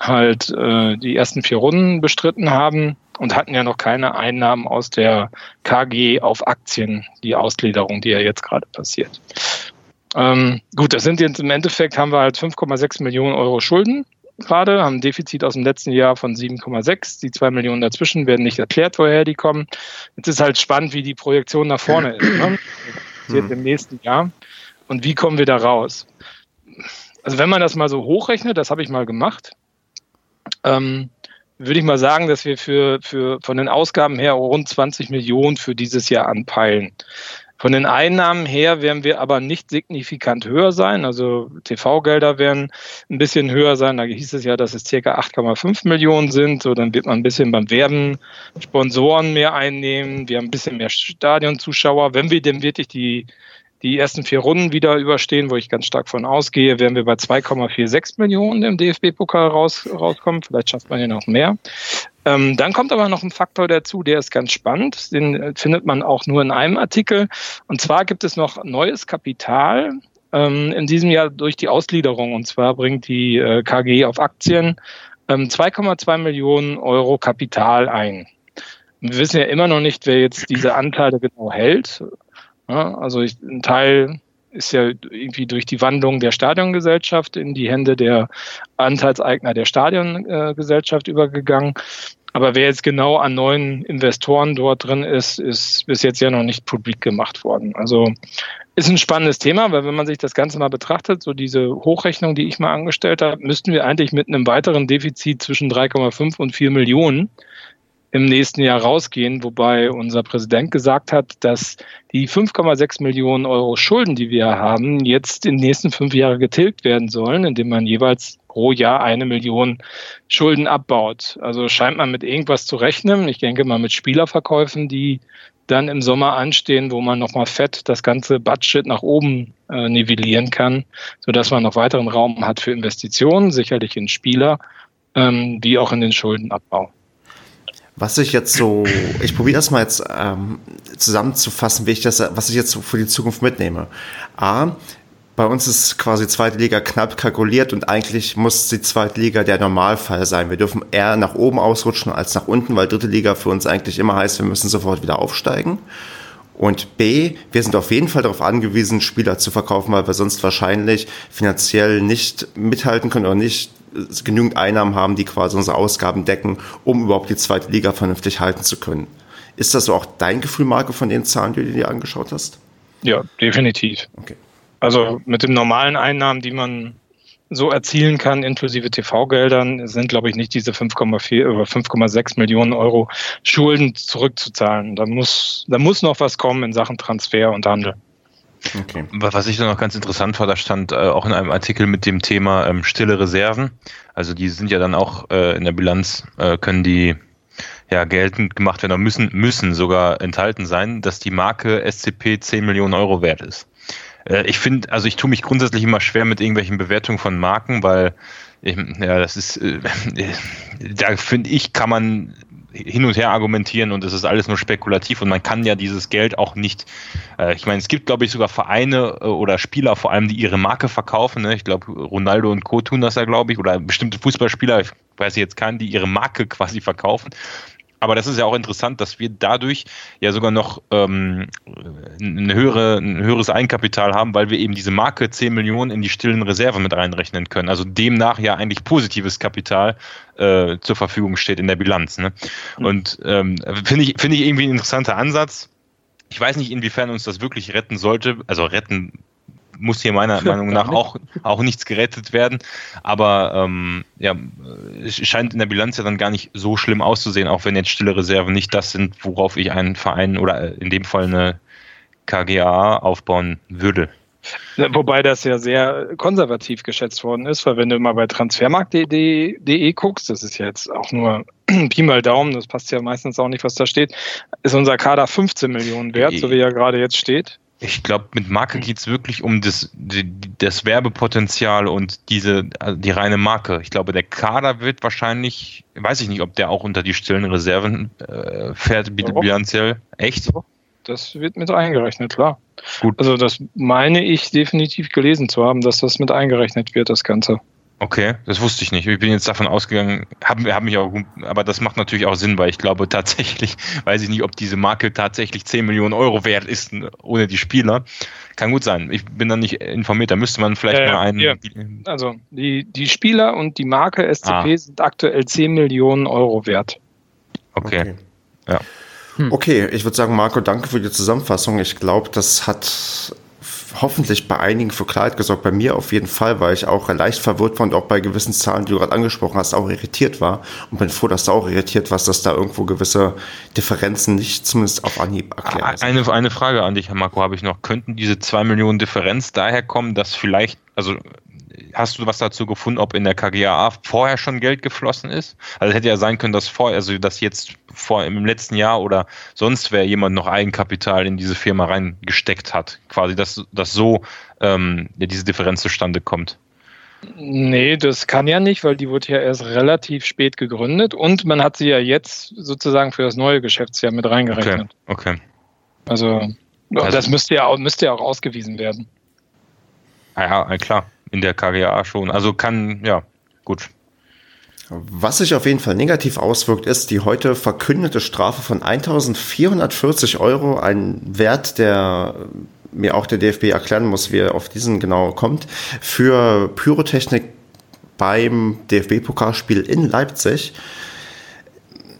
halt äh, die ersten vier Runden bestritten haben und hatten ja noch keine Einnahmen aus der KG auf Aktien, die Ausgliederung, die ja jetzt gerade passiert. Ähm, gut, das sind jetzt im Endeffekt haben wir halt 5,6 Millionen Euro Schulden gerade, haben ein Defizit aus dem letzten Jahr von 7,6. Die zwei Millionen dazwischen werden nicht erklärt, woher die kommen. Jetzt ist halt spannend, wie die Projektion nach vorne ist. Ne? Jetzt im nächsten Jahr. Und wie kommen wir da raus? Also wenn man das mal so hochrechnet, das habe ich mal gemacht, ähm, würde ich mal sagen, dass wir für, für von den Ausgaben her rund 20 Millionen für dieses Jahr anpeilen. Von den Einnahmen her werden wir aber nicht signifikant höher sein. Also TV-Gelder werden ein bisschen höher sein. Da hieß es ja, dass es circa 8,5 Millionen sind. So, dann wird man ein bisschen beim Werben Sponsoren mehr einnehmen. Wir haben ein bisschen mehr Stadionzuschauer. Wenn wir denn wirklich die die ersten vier Runden wieder überstehen, wo ich ganz stark von ausgehe, werden wir bei 2,46 Millionen im DFB-Pokal raus, rauskommen. Vielleicht schafft man ja noch mehr. Ähm, dann kommt aber noch ein Faktor dazu, der ist ganz spannend. Den äh, findet man auch nur in einem Artikel. Und zwar gibt es noch neues Kapital ähm, in diesem Jahr durch die Ausgliederung. Und zwar bringt die äh, KG auf Aktien ähm, 2,2 Millionen Euro Kapital ein. Wir wissen ja immer noch nicht, wer jetzt diese Anteile genau hält. Ja, also ich, ein Teil ist ja irgendwie durch die Wandlung der Stadiongesellschaft in die Hände der Anteilseigner der Stadiongesellschaft übergegangen. Aber wer jetzt genau an neuen Investoren dort drin ist, ist bis jetzt ja noch nicht publik gemacht worden. Also ist ein spannendes Thema, weil wenn man sich das Ganze mal betrachtet, so diese Hochrechnung, die ich mal angestellt habe, müssten wir eigentlich mit einem weiteren Defizit zwischen 3,5 und 4 Millionen im nächsten Jahr rausgehen, wobei unser Präsident gesagt hat, dass die 5,6 Millionen Euro Schulden, die wir haben, jetzt in den nächsten fünf Jahren getilgt werden sollen, indem man jeweils pro Jahr eine Million Schulden abbaut. Also scheint man mit irgendwas zu rechnen. Ich denke mal mit Spielerverkäufen, die dann im Sommer anstehen, wo man nochmal fett das ganze Budget nach oben äh, nivellieren kann, sodass man noch weiteren Raum hat für Investitionen, sicherlich in Spieler, ähm, wie auch in den Schuldenabbau. Was ich jetzt so, ich probiere das mal jetzt ähm, zusammenzufassen, wie ich das, was ich jetzt für die Zukunft mitnehme. A, bei uns ist quasi zweite Liga knapp kalkuliert und eigentlich muss die zweite Liga der Normalfall sein. Wir dürfen eher nach oben ausrutschen als nach unten, weil dritte Liga für uns eigentlich immer heißt, wir müssen sofort wieder aufsteigen. Und B, wir sind auf jeden Fall darauf angewiesen, Spieler zu verkaufen, weil wir sonst wahrscheinlich finanziell nicht mithalten können oder nicht genügend Einnahmen haben, die quasi unsere Ausgaben decken, um überhaupt die zweite Liga vernünftig halten zu können. Ist das so auch dein Gefühl, Marco, von den Zahlen, die du dir angeschaut hast? Ja, definitiv. Okay. Also mit den normalen Einnahmen, die man so erzielen kann, inklusive TV-Geldern, sind, glaube ich, nicht diese 5,4 oder 5,6 Millionen Euro Schulden zurückzuzahlen. Da muss, da muss noch was kommen in Sachen Transfer und Handel. Okay. Was ich dann noch ganz interessant fand, da stand äh, auch in einem Artikel mit dem Thema ähm, stille Reserven. Also die sind ja dann auch äh, in der Bilanz, äh, können die ja geltend gemacht werden oder müssen, müssen sogar enthalten sein, dass die Marke SCP 10 Millionen Euro wert ist. Äh, ich finde, also ich tue mich grundsätzlich immer schwer mit irgendwelchen Bewertungen von Marken, weil ich, ja, das ist, äh, da finde ich, kann man hin und her argumentieren und es ist alles nur spekulativ und man kann ja dieses Geld auch nicht, äh, ich meine, es gibt, glaube ich, sogar Vereine äh, oder Spieler vor allem, die ihre Marke verkaufen. Ne? Ich glaube, Ronaldo und Co. tun das ja, glaube ich, oder bestimmte Fußballspieler, ich weiß jetzt keinen, die ihre Marke quasi verkaufen. Aber das ist ja auch interessant, dass wir dadurch ja sogar noch ähm, eine höhere, ein höheres Eigenkapital haben, weil wir eben diese Marke 10 Millionen in die stillen Reserve mit reinrechnen können. Also demnach ja eigentlich positives Kapital äh, zur Verfügung steht in der Bilanz. Ne? Und ähm, finde ich, finde ich irgendwie ein interessanter Ansatz. Ich weiß nicht, inwiefern uns das wirklich retten sollte. Also retten muss hier meiner Meinung nach auch, auch nichts gerettet werden. Aber ähm, ja, es scheint in der Bilanz ja dann gar nicht so schlimm auszusehen, auch wenn jetzt stille Reserven nicht das sind, worauf ich einen Verein oder in dem Fall eine KGA aufbauen würde. Wobei das ja sehr konservativ geschätzt worden ist, weil wenn du mal bei transfermarkt.de guckst, das ist ja jetzt auch nur Pi mal Daumen, das passt ja meistens auch nicht, was da steht, ist unser Kader 15 Millionen wert, so wie er gerade jetzt steht. Ich glaube, mit Marke geht es wirklich um das, das Werbepotenzial und diese, also die reine Marke. Ich glaube, der Kader wird wahrscheinlich, weiß ich nicht, ob der auch unter die stillen Reserven äh, fährt, bilanziell. Echt? Das wird mit eingerechnet, klar. Gut. Also das meine ich definitiv gelesen zu haben, dass das mit eingerechnet wird, das Ganze. Okay, das wusste ich nicht. Ich bin jetzt davon ausgegangen, haben hab mich auch, aber das macht natürlich auch Sinn, weil ich glaube tatsächlich, weiß ich nicht, ob diese Marke tatsächlich 10 Millionen Euro wert ist ohne die Spieler. Kann gut sein. Ich bin dann nicht informiert. Da müsste man vielleicht äh, mal einen. Ja. Also die, die Spieler und die Marke SCP ah. sind aktuell 10 Millionen Euro wert. Okay. okay. Ja. Hm. Okay, ich würde sagen, Marco, danke für die Zusammenfassung. Ich glaube, das hat hoffentlich bei einigen für Klarheit gesorgt. Bei mir auf jeden Fall, weil ich auch leicht verwirrt war und auch bei gewissen Zahlen, die du gerade angesprochen hast, auch irritiert war. Und bin froh, dass du auch irritiert warst, dass da irgendwo gewisse Differenzen nicht zumindest auf Anhieb erklärt eine, eine Frage an dich, Herr Marco, habe ich noch. Könnten diese zwei Millionen Differenz daher kommen, dass vielleicht, also hast du was dazu gefunden, ob in der KGAA vorher schon Geld geflossen ist? Also es hätte ja sein können, dass vor, also dass jetzt vor im letzten Jahr oder sonst wer jemand noch Eigenkapital in diese Firma reingesteckt hat. Quasi, dass, dass so ähm, diese Differenz zustande kommt. Nee, das kann ja nicht, weil die wurde ja erst relativ spät gegründet und man hat sie ja jetzt sozusagen für das neue Geschäftsjahr mit reingerechnet. Okay. okay. Also, also das müsste ja, auch, müsste ja auch ausgewiesen werden. Ja, ja, klar in der KGA schon. Also kann, ja, gut. Was sich auf jeden Fall negativ auswirkt, ist die heute verkündete Strafe von 1440 Euro, ein Wert, der mir auch der DFB erklären muss, wie er auf diesen genau kommt, für Pyrotechnik beim DFB-Pokalspiel in Leipzig.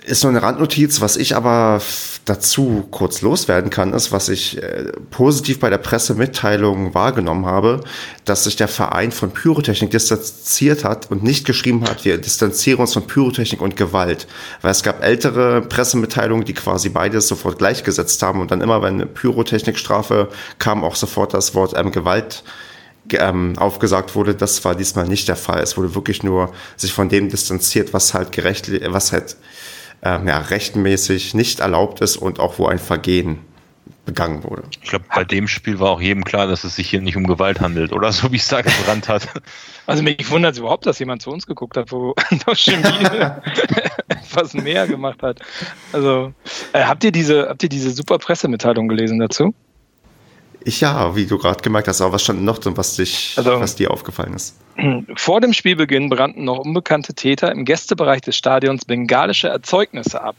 Ist nur eine Randnotiz, was ich aber dazu kurz loswerden kann, ist, was ich äh, positiv bei der Pressemitteilung wahrgenommen habe, dass sich der Verein von Pyrotechnik distanziert hat und nicht geschrieben hat, wir distanzieren uns von Pyrotechnik und Gewalt. Weil es gab ältere Pressemitteilungen, die quasi beides sofort gleichgesetzt haben und dann immer, wenn eine Pyrotechnikstrafe kam, auch sofort das Wort ähm, Gewalt ähm, aufgesagt wurde, das war diesmal nicht der Fall. Es wurde wirklich nur sich von dem distanziert, was halt gerecht, was halt ähm, ja, rechtmäßig nicht erlaubt ist und auch wo ein Vergehen begangen wurde. Ich glaube, bei dem Spiel war auch jedem klar, dass es sich hier nicht um Gewalt handelt, oder so wie es da gebrannt hat. Also mich wundert es überhaupt, dass jemand zu uns geguckt hat, wo das Chemie etwas mehr gemacht hat. Also äh, habt ihr diese habt ihr diese super Pressemitteilung gelesen dazu? Ich ja, wie du gerade gemerkt hast, aber was stand noch drin, was, dich, also, was dir aufgefallen ist? Vor dem Spielbeginn brannten noch unbekannte Täter im Gästebereich des Stadions bengalische Erzeugnisse ab.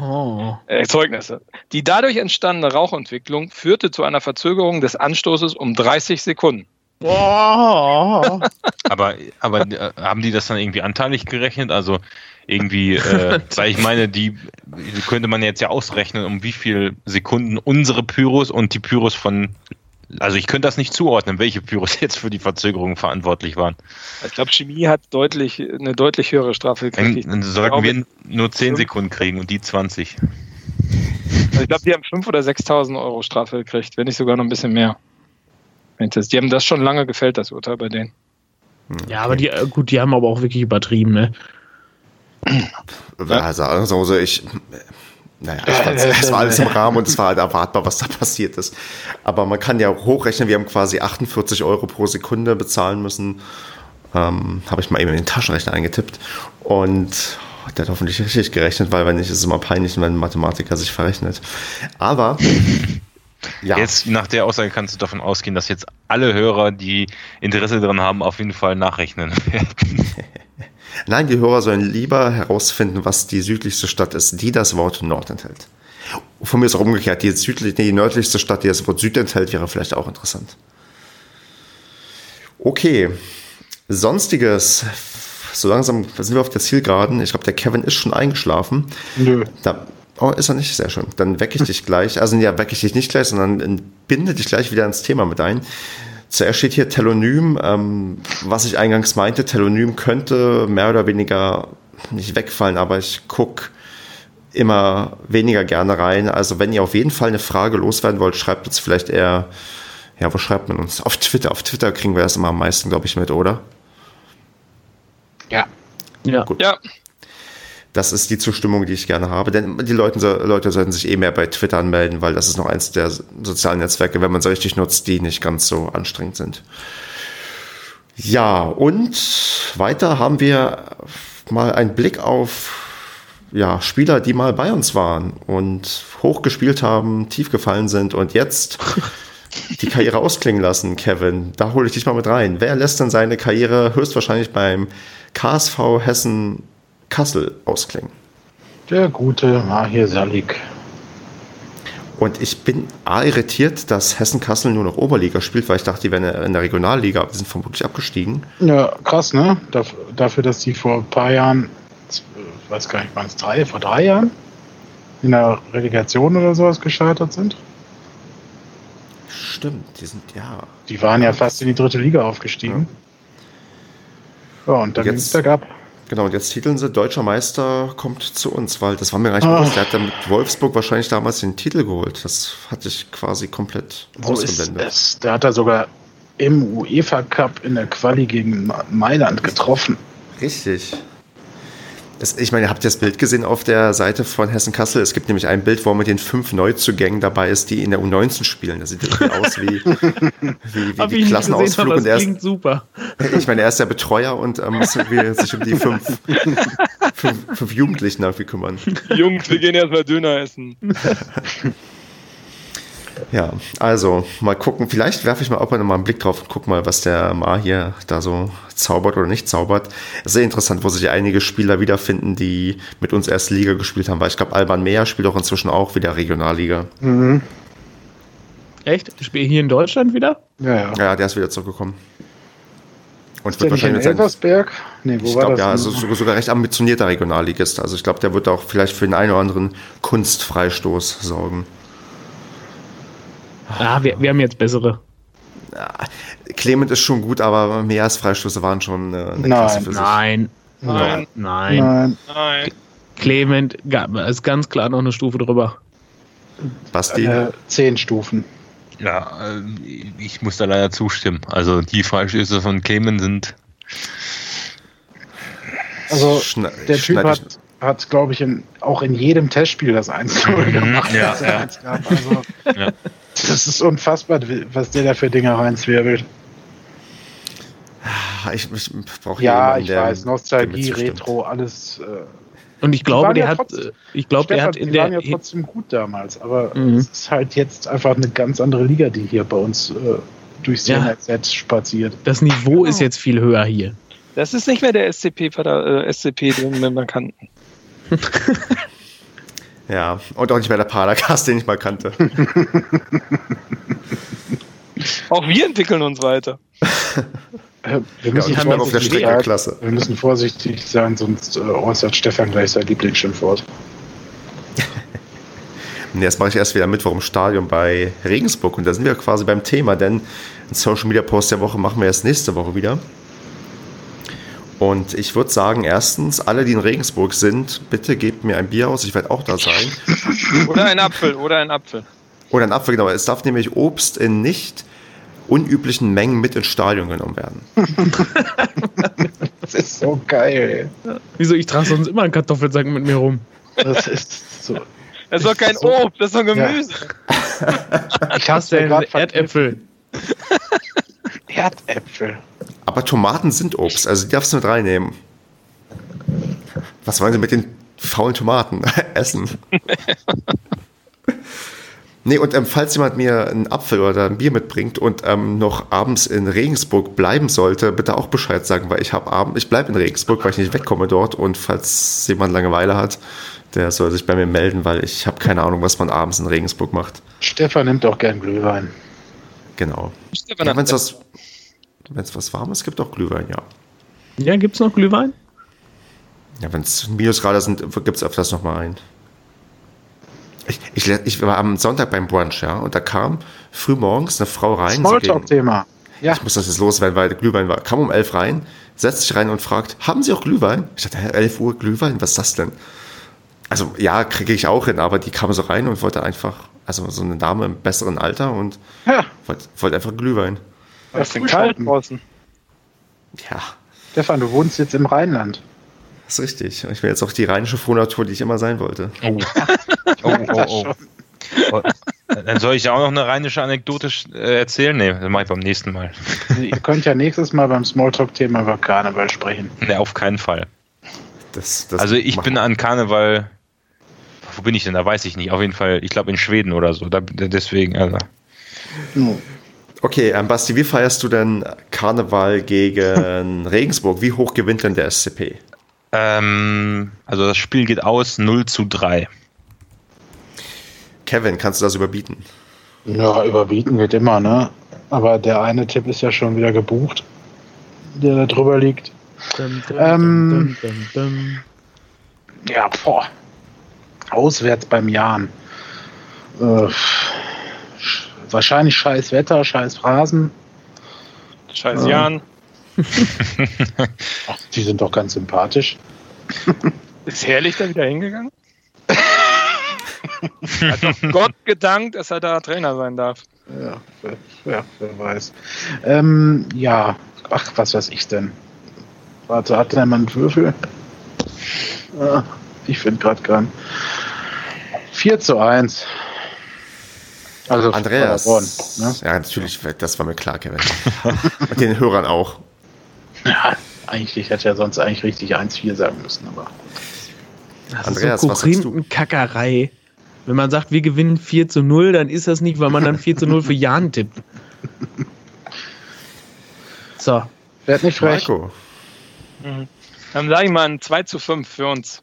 Oh. Erzeugnisse. Die dadurch entstandene Rauchentwicklung führte zu einer Verzögerung des Anstoßes um 30 Sekunden. Oh. aber aber äh, haben die das dann irgendwie anteilig gerechnet? Also irgendwie, äh, weil ich meine, die, die könnte man jetzt ja ausrechnen, um wie viele Sekunden unsere Pyros und die Pyros von also ich könnte das nicht zuordnen, welche Pyros jetzt für die Verzögerung verantwortlich waren. Ich glaube, Chemie hat deutlich eine deutlich höhere Strafe gekriegt. Dann sollten wir nur 10 Sekunden kriegen und die 20. Also ich glaube, die haben 5.000 oder 6.000 Euro Strafe gekriegt, wenn nicht sogar noch ein bisschen mehr. Die haben das schon lange gefällt, das Urteil bei denen. Ja, aber die, äh, gut, die haben aber auch wirklich übertrieben, ne? Also, also ich, naja, es war, es war, alles im Rahmen und es war halt erwartbar, was da passiert ist. Aber man kann ja hochrechnen, wir haben quasi 48 Euro pro Sekunde bezahlen müssen. Ähm, Habe ich mal eben in den Taschenrechner eingetippt. Und der hat hoffentlich richtig gerechnet, weil wenn nicht, ist es immer peinlich, wenn ein Mathematiker sich verrechnet. Aber ja. Jetzt nach der Aussage kannst du davon ausgehen, dass jetzt alle Hörer, die Interesse daran haben, auf jeden Fall nachrechnen werden. Nein, die Hörer sollen lieber herausfinden, was die südlichste Stadt ist, die das Wort Nord enthält. Von mir ist auch umgekehrt, die, südlich, die nördlichste Stadt, die das Wort Süd enthält, wäre vielleicht auch interessant. Okay, sonstiges. So langsam sind wir auf der Zielgeraden. Ich glaube, der Kevin ist schon eingeschlafen. Nö. Da, oh, ist er nicht? Sehr schön. Dann wecke ich dich gleich. Also ja, wecke ich dich nicht gleich, sondern binde dich gleich wieder ins Thema mit ein. Zuerst steht hier Telonym. Ähm, was ich eingangs meinte, Telonym könnte mehr oder weniger nicht wegfallen, aber ich gucke immer weniger gerne rein. Also wenn ihr auf jeden Fall eine Frage loswerden wollt, schreibt uns vielleicht eher, ja, wo schreibt man uns? Auf Twitter. Auf Twitter kriegen wir das immer am meisten, glaube ich, mit, oder? Ja. Ja. Gut. Ja. Das ist die Zustimmung, die ich gerne habe. Denn die Leute, Leute sollten sich eh mehr bei Twitter anmelden, weil das ist noch eins der sozialen Netzwerke, wenn man sie richtig nutzt, die nicht ganz so anstrengend sind. Ja, und weiter haben wir mal einen Blick auf ja, Spieler, die mal bei uns waren und hoch gespielt haben, tief gefallen sind und jetzt die Karriere ausklingen lassen, Kevin. Da hole ich dich mal mit rein. Wer lässt denn seine Karriere höchstwahrscheinlich beim KSV Hessen Kassel ausklingen? Der gute Mahir Salik. Und ich bin A irritiert, dass Hessen Kassel nur noch Oberliga spielt, weil ich dachte, die wären in der Regionalliga, aber die sind vermutlich abgestiegen. Ja, krass, ne? Dafür, dass die vor ein paar Jahren ich weiß gar nicht, waren es drei, vor drei Jahren in der Relegation oder sowas gescheitert sind. Stimmt, die sind ja. Die waren ja fast in die dritte Liga aufgestiegen. Ja, ja und dann ging es bergab. Genau, und jetzt titeln sie, Deutscher Meister kommt zu uns, weil das war mir gar nicht bewusst. Der hat dann mit Wolfsburg wahrscheinlich damals den Titel geholt. Das hatte ich quasi komplett so ausgeblendet. Ist es. Der hat da sogar im UEFA Cup in der Quali gegen Mailand getroffen. Richtig. Das, ich meine, ihr habt das Bild gesehen auf der Seite von Hessen Kassel. Es gibt nämlich ein Bild, wo mit den fünf Neuzugängen dabei ist, die in der U19 spielen. Das sieht irgendwie aus wie, wie, wie, wie Klassenausflug. Habe, und er ist, super. Ich meine, er ist der Betreuer und äh, muss sich um die fünf, fünf, fünf Jugendlichen irgendwie kümmern. Jungs, wir gehen erstmal Döner essen. Ja, also mal gucken. Vielleicht werfe ich mal auch mal einen Blick drauf und guck mal, was der Ma hier da so zaubert oder nicht zaubert. Sehr interessant, wo sich einige Spieler wiederfinden, die mit uns erst Liga gespielt haben, weil ich glaube, Alban Meyer spielt auch inzwischen auch wieder Regionalliga. Mhm. Echt? Spielt hier in Deutschland wieder? Ja, ja. Ja, der ist wieder zurückgekommen. Und ist wird wahrscheinlich in Elversberg? Nee, wo ich glaube, ja, also sogar recht ambitionierter Regionalligist. Also ich glaube, der wird auch vielleicht für den einen oder anderen Kunstfreistoß sorgen. Ah, wir, wir haben jetzt bessere. Ja, Clement ist schon gut, aber mehr als Freistöße waren schon eine, eine Klasse für sich. Nein. Nein. Nein. Nein. Nein. Clement ist ganz klar noch eine Stufe drüber. Basti? Äh, zehn Stufen. Ja, äh, ich muss da leider zustimmen. Also die Freistöße von Clement sind. Also Schne der Typ hat, hat glaube ich, in, auch in jedem Testspiel das 1-0 mhm, gemacht. Ja, ja. Also, ja. Das ist unfassbar, was der da für Dinge reinzwirbelt. Ah, ich, ich brauche Ja, jemanden, ich weiß, Nostalgie, Retro, alles. Äh, und ich glaube, der ja hat, trotzdem, ich glaube, der hat in die der. waren ja trotzdem gut damals, aber mhm. es ist halt jetzt einfach eine ganz andere Liga, die hier bei uns äh, durchs ja. Netz spaziert. Das Niveau genau. ist jetzt viel höher hier. Das ist nicht mehr der SCP, äh, SCP den wir kannten. Ja, und auch nicht mehr der Padercast, den ich mal kannte. auch wir entwickeln uns weiter. Äh, wir, müssen ja, auf der Streckenklasse. wir müssen vorsichtig sein, sonst äh, äußert Stefan gleich sein Lieblingsschimpfwort. nee, jetzt mache ich erst wieder Mittwoch im Stadion bei Regensburg und da sind wir quasi beim Thema, denn Social Media Post der Woche machen wir erst nächste Woche wieder. Und ich würde sagen, erstens, alle, die in Regensburg sind, bitte gebt mir ein Bier aus, ich werde auch da sein. Oder ein Apfel, oder ein Apfel. Oder ein Apfel, genau. Es darf nämlich Obst in nicht unüblichen Mengen mit ins Stadion genommen werden. das ist so geil. Wieso? Ich trage sonst immer einen Kartoffelsack mit mir rum. Das ist so. Das ist doch kein so, Obst, das ist doch Gemüse. Ja. Ich hasse Erdäpfel. Erdäpfel. Aber Tomaten sind Obst, also die darfst du mit reinnehmen. Was wollen Sie mit den faulen Tomaten essen? Nee, und ähm, falls jemand mir einen Apfel oder ein Bier mitbringt und ähm, noch abends in Regensburg bleiben sollte, bitte auch Bescheid sagen, weil ich habe Abend, ich bleibe in Regensburg, weil ich nicht wegkomme dort und falls jemand Langeweile hat, der soll sich bei mir melden, weil ich habe keine Ahnung, was man abends in Regensburg macht. Stefan nimmt auch gern Glühwein. Genau. Stefan Ja, hat wenn es was, Warmes gibt, auch Glühwein, ja. Ja, gibt's noch Glühwein? Ja, wenn es Minusgrade sind, gibt es öfters noch mal einen. Ich, ich, ich war am Sonntag beim Brunch, ja, und da kam früh morgens eine Frau rein. so Smalltalk-Thema. Ja, Ich muss das jetzt loswerden, weil der Glühwein war. Kam um elf rein, setzt sich rein und fragt, haben Sie auch Glühwein? Ich dachte, hä, 11 Uhr Glühwein? Was ist das denn? Also, ja, kriege ich auch hin, aber die kam so rein und wollte einfach, also so eine Dame im besseren Alter und ja. wollte, wollte einfach Glühwein. Es denn kalt draußen. Ja, Stefan, du wohnst jetzt im Rheinland. das ist richtig. Ich bin jetzt auch die rheinische Frohnatur, die ich immer sein wollte. Oh, oh, oh. oh. oh. Dann soll ich ja auch noch eine rheinische Anekdote äh, erzählen? Nee, das mache ich beim nächsten Mal. Also, ihr könnt ja nächstes Mal beim Smalltalk-Thema über Karneval sprechen. Nee, auf keinen Fall. Das, das Also ich bin an Karneval. Wo bin ich denn? Da weiß ich nicht. Auf jeden Fall, ich glaube in Schweden oder so. Da, deswegen, also. Hm. Okay, ähm, Basti, wie feierst du denn Karneval gegen Regensburg? Wie hoch gewinnt denn der SCP? Ähm, also das Spiel geht aus 0 zu 3. Kevin, kannst du das überbieten? Ja, überbieten geht immer, ne? Aber der eine Tipp ist ja schon wieder gebucht, der da drüber liegt. Dum, dum, Ähm. dum, dum, dum. Ja, boah. Auswärts beim Jan. Äh, wahrscheinlich scheiß Wetter, scheiß Rasen. Scheiß Ja. Jan. Ach, die sind doch ganz sympathisch. Ist Herrlich da wieder hingegangen? Hat doch Gott gedankt, dass er da Trainer sein darf. Ja, wer, ja, wer weiß. Ähm, ja, ach, was weiß ich denn? Warte, hat da jemand einen Würfel? Ah, ich finde gerade keinen. 4 zu 1. Also Andreas. Paderborn, ne? Ja, natürlich, das war mir klar, Kevin. Und den Hörern auch. Ja, eigentlich hätte er sonst eigentlich richtig 1-4 sagen müssen, aber. Das Andreas, ist so was sagst du? Korinthenkackerei. Wenn man sagt, wir gewinnen 4 zu 0, dann ist das nicht, weil man dann 4 zu 0 für Jan tippt. So, Werd nicht frech. Marco. Dann sage ich mal ein 2 zu 5 für uns.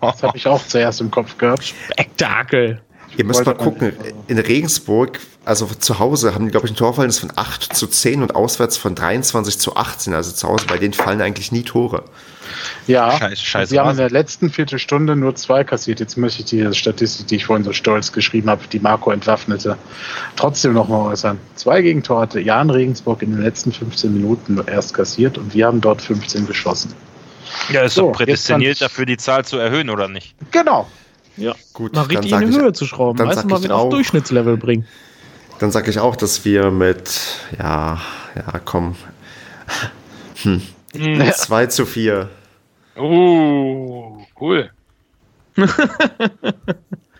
Das habe ich auch zuerst im Kopf gehabt. Spektakel. Ihr müsst mal gucken, in Regensburg, also zu Hause haben die, glaube ich, ein Torverhältnis von 8 zu 10 und auswärts von 23 zu 18. Also zu Hause, bei denen fallen eigentlich nie Tore. Ja, Scheiß- scheiß sie haben in der letzten Viertelstunde nur zwei kassiert. Jetzt möchte ich die Statistik, die ich vorhin so stolz geschrieben habe, die Marco entwaffnete, trotzdem nochmal äußern. Zwei Gegentore hatte Jan Regensburg in den letzten 15 Minuten nur erst kassiert und wir haben dort 15 geschossen. Ja, ist So, doch prädestiniert dafür, die Zahl zu erhöhen, oder nicht? Genau. Ja, Gut, mal dann richtig sag in die ich- Höhe zu schrauben. dann Weißt sag du mal ich wieder auch- auf Durchschnittslevel bringen. Dann sage ich auch, dass wir mit, ja, ja, komm, Hm. 2 zu 4. Uh, cool.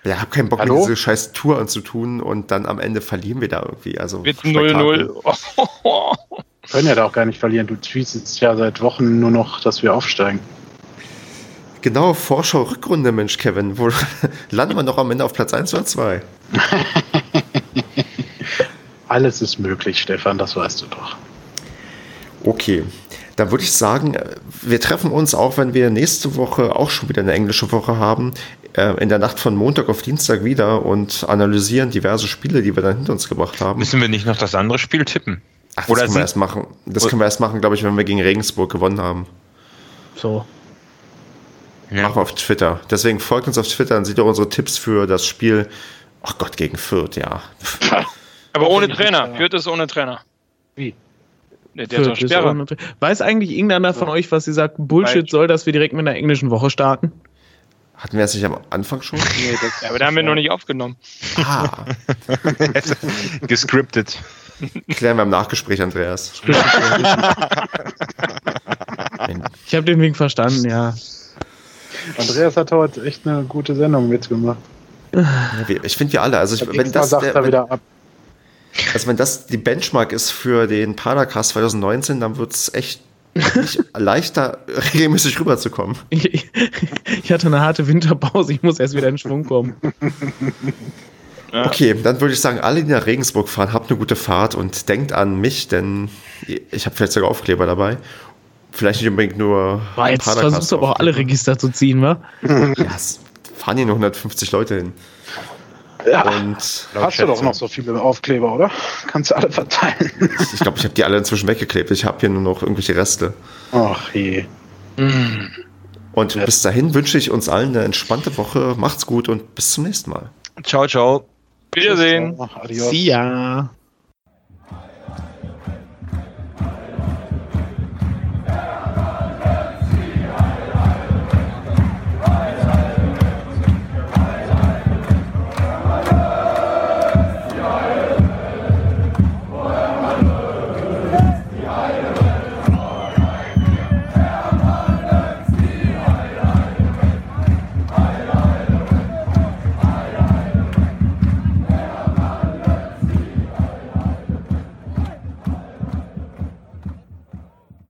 Ja, hab keinen Bock, Hallo? diese scheiß Tour anzutun und dann am Ende verlieren wir da irgendwie. Also Wird Spektakel. 0-0. Können ja da auch gar nicht verlieren. Du tweetest ja seit Wochen nur noch, dass wir aufsteigen. Genau, Vorschau-Rückrunde, Mensch, Kevin. Wo landen wir noch am Ende auf Platz 1 oder 2? Alles ist möglich, Stefan, das weißt du doch. Okay, dann würde ich sagen, äh, wir treffen uns auch, wenn wir nächste Woche auch schon wieder eine englische Woche haben, äh, in der Nacht von Montag auf Dienstag wieder und analysieren diverse Spiele, die wir dann hinter uns gebracht haben. Müssen wir nicht noch das andere Spiel tippen? Ach, das Oder können wir erst machen. Das können wir erst machen, glaube ich, wenn wir gegen Regensburg gewonnen haben. So. Ja. Machen wir auf Twitter. Deswegen folgt uns auf Twitter und seht ihr unsere Tipps für das Spiel. Ach Gott, gegen Fürth, ja. Aber ohne Trainer. Fürth ist ohne Trainer. Wie? Nee, der Fürth ist ohne- Weiß eigentlich irgendeiner von euch, was sie sagt, Bullshit soll, dass wir direkt mit einer englischen Woche starten? Hatten wir es nicht am Anfang schon? Nee, das Ja, aber da haben wir noch nicht aufgenommen. Ah, Gescriptet. klären wir im Nachgespräch, Andreas. Ich habe den Wink verstanden, ja. Andreas hat heute echt eine gute Sendung mitgemacht. Ich finde wir alle. Also, ich, wenn, das sagt der, er wenn, wieder ab. also wenn das die Benchmark ist für den Padercast 2019, dann wird es echt leichter, regelmäßig rüberzukommen. Ich, ich hatte eine harte Winterpause, ich muss erst wieder in Schwung kommen. Okay, dann würde ich sagen, alle, die nach Regensburg fahren, habt eine gute Fahrt und denkt an mich, denn ich habe vielleicht sogar Aufkleber dabei. Vielleicht nicht unbedingt nur. Boah, jetzt versuchst du aber auch alle Register zu ziehen, wa? Ja, es fahren hier nur 150 Leute hin. Ja, Und hast du doch noch so viele Aufkleber, oder? Kannst du alle verteilen. ich glaube, ich habe die alle inzwischen weggeklebt. Ich habe hier nur noch irgendwelche Reste. Ach je. Und bis dahin wünsche ich uns allen eine entspannte Woche. Macht's gut und bis zum nächsten Mal. Ciao, ciao. Wiedersehen. Adios. See ya.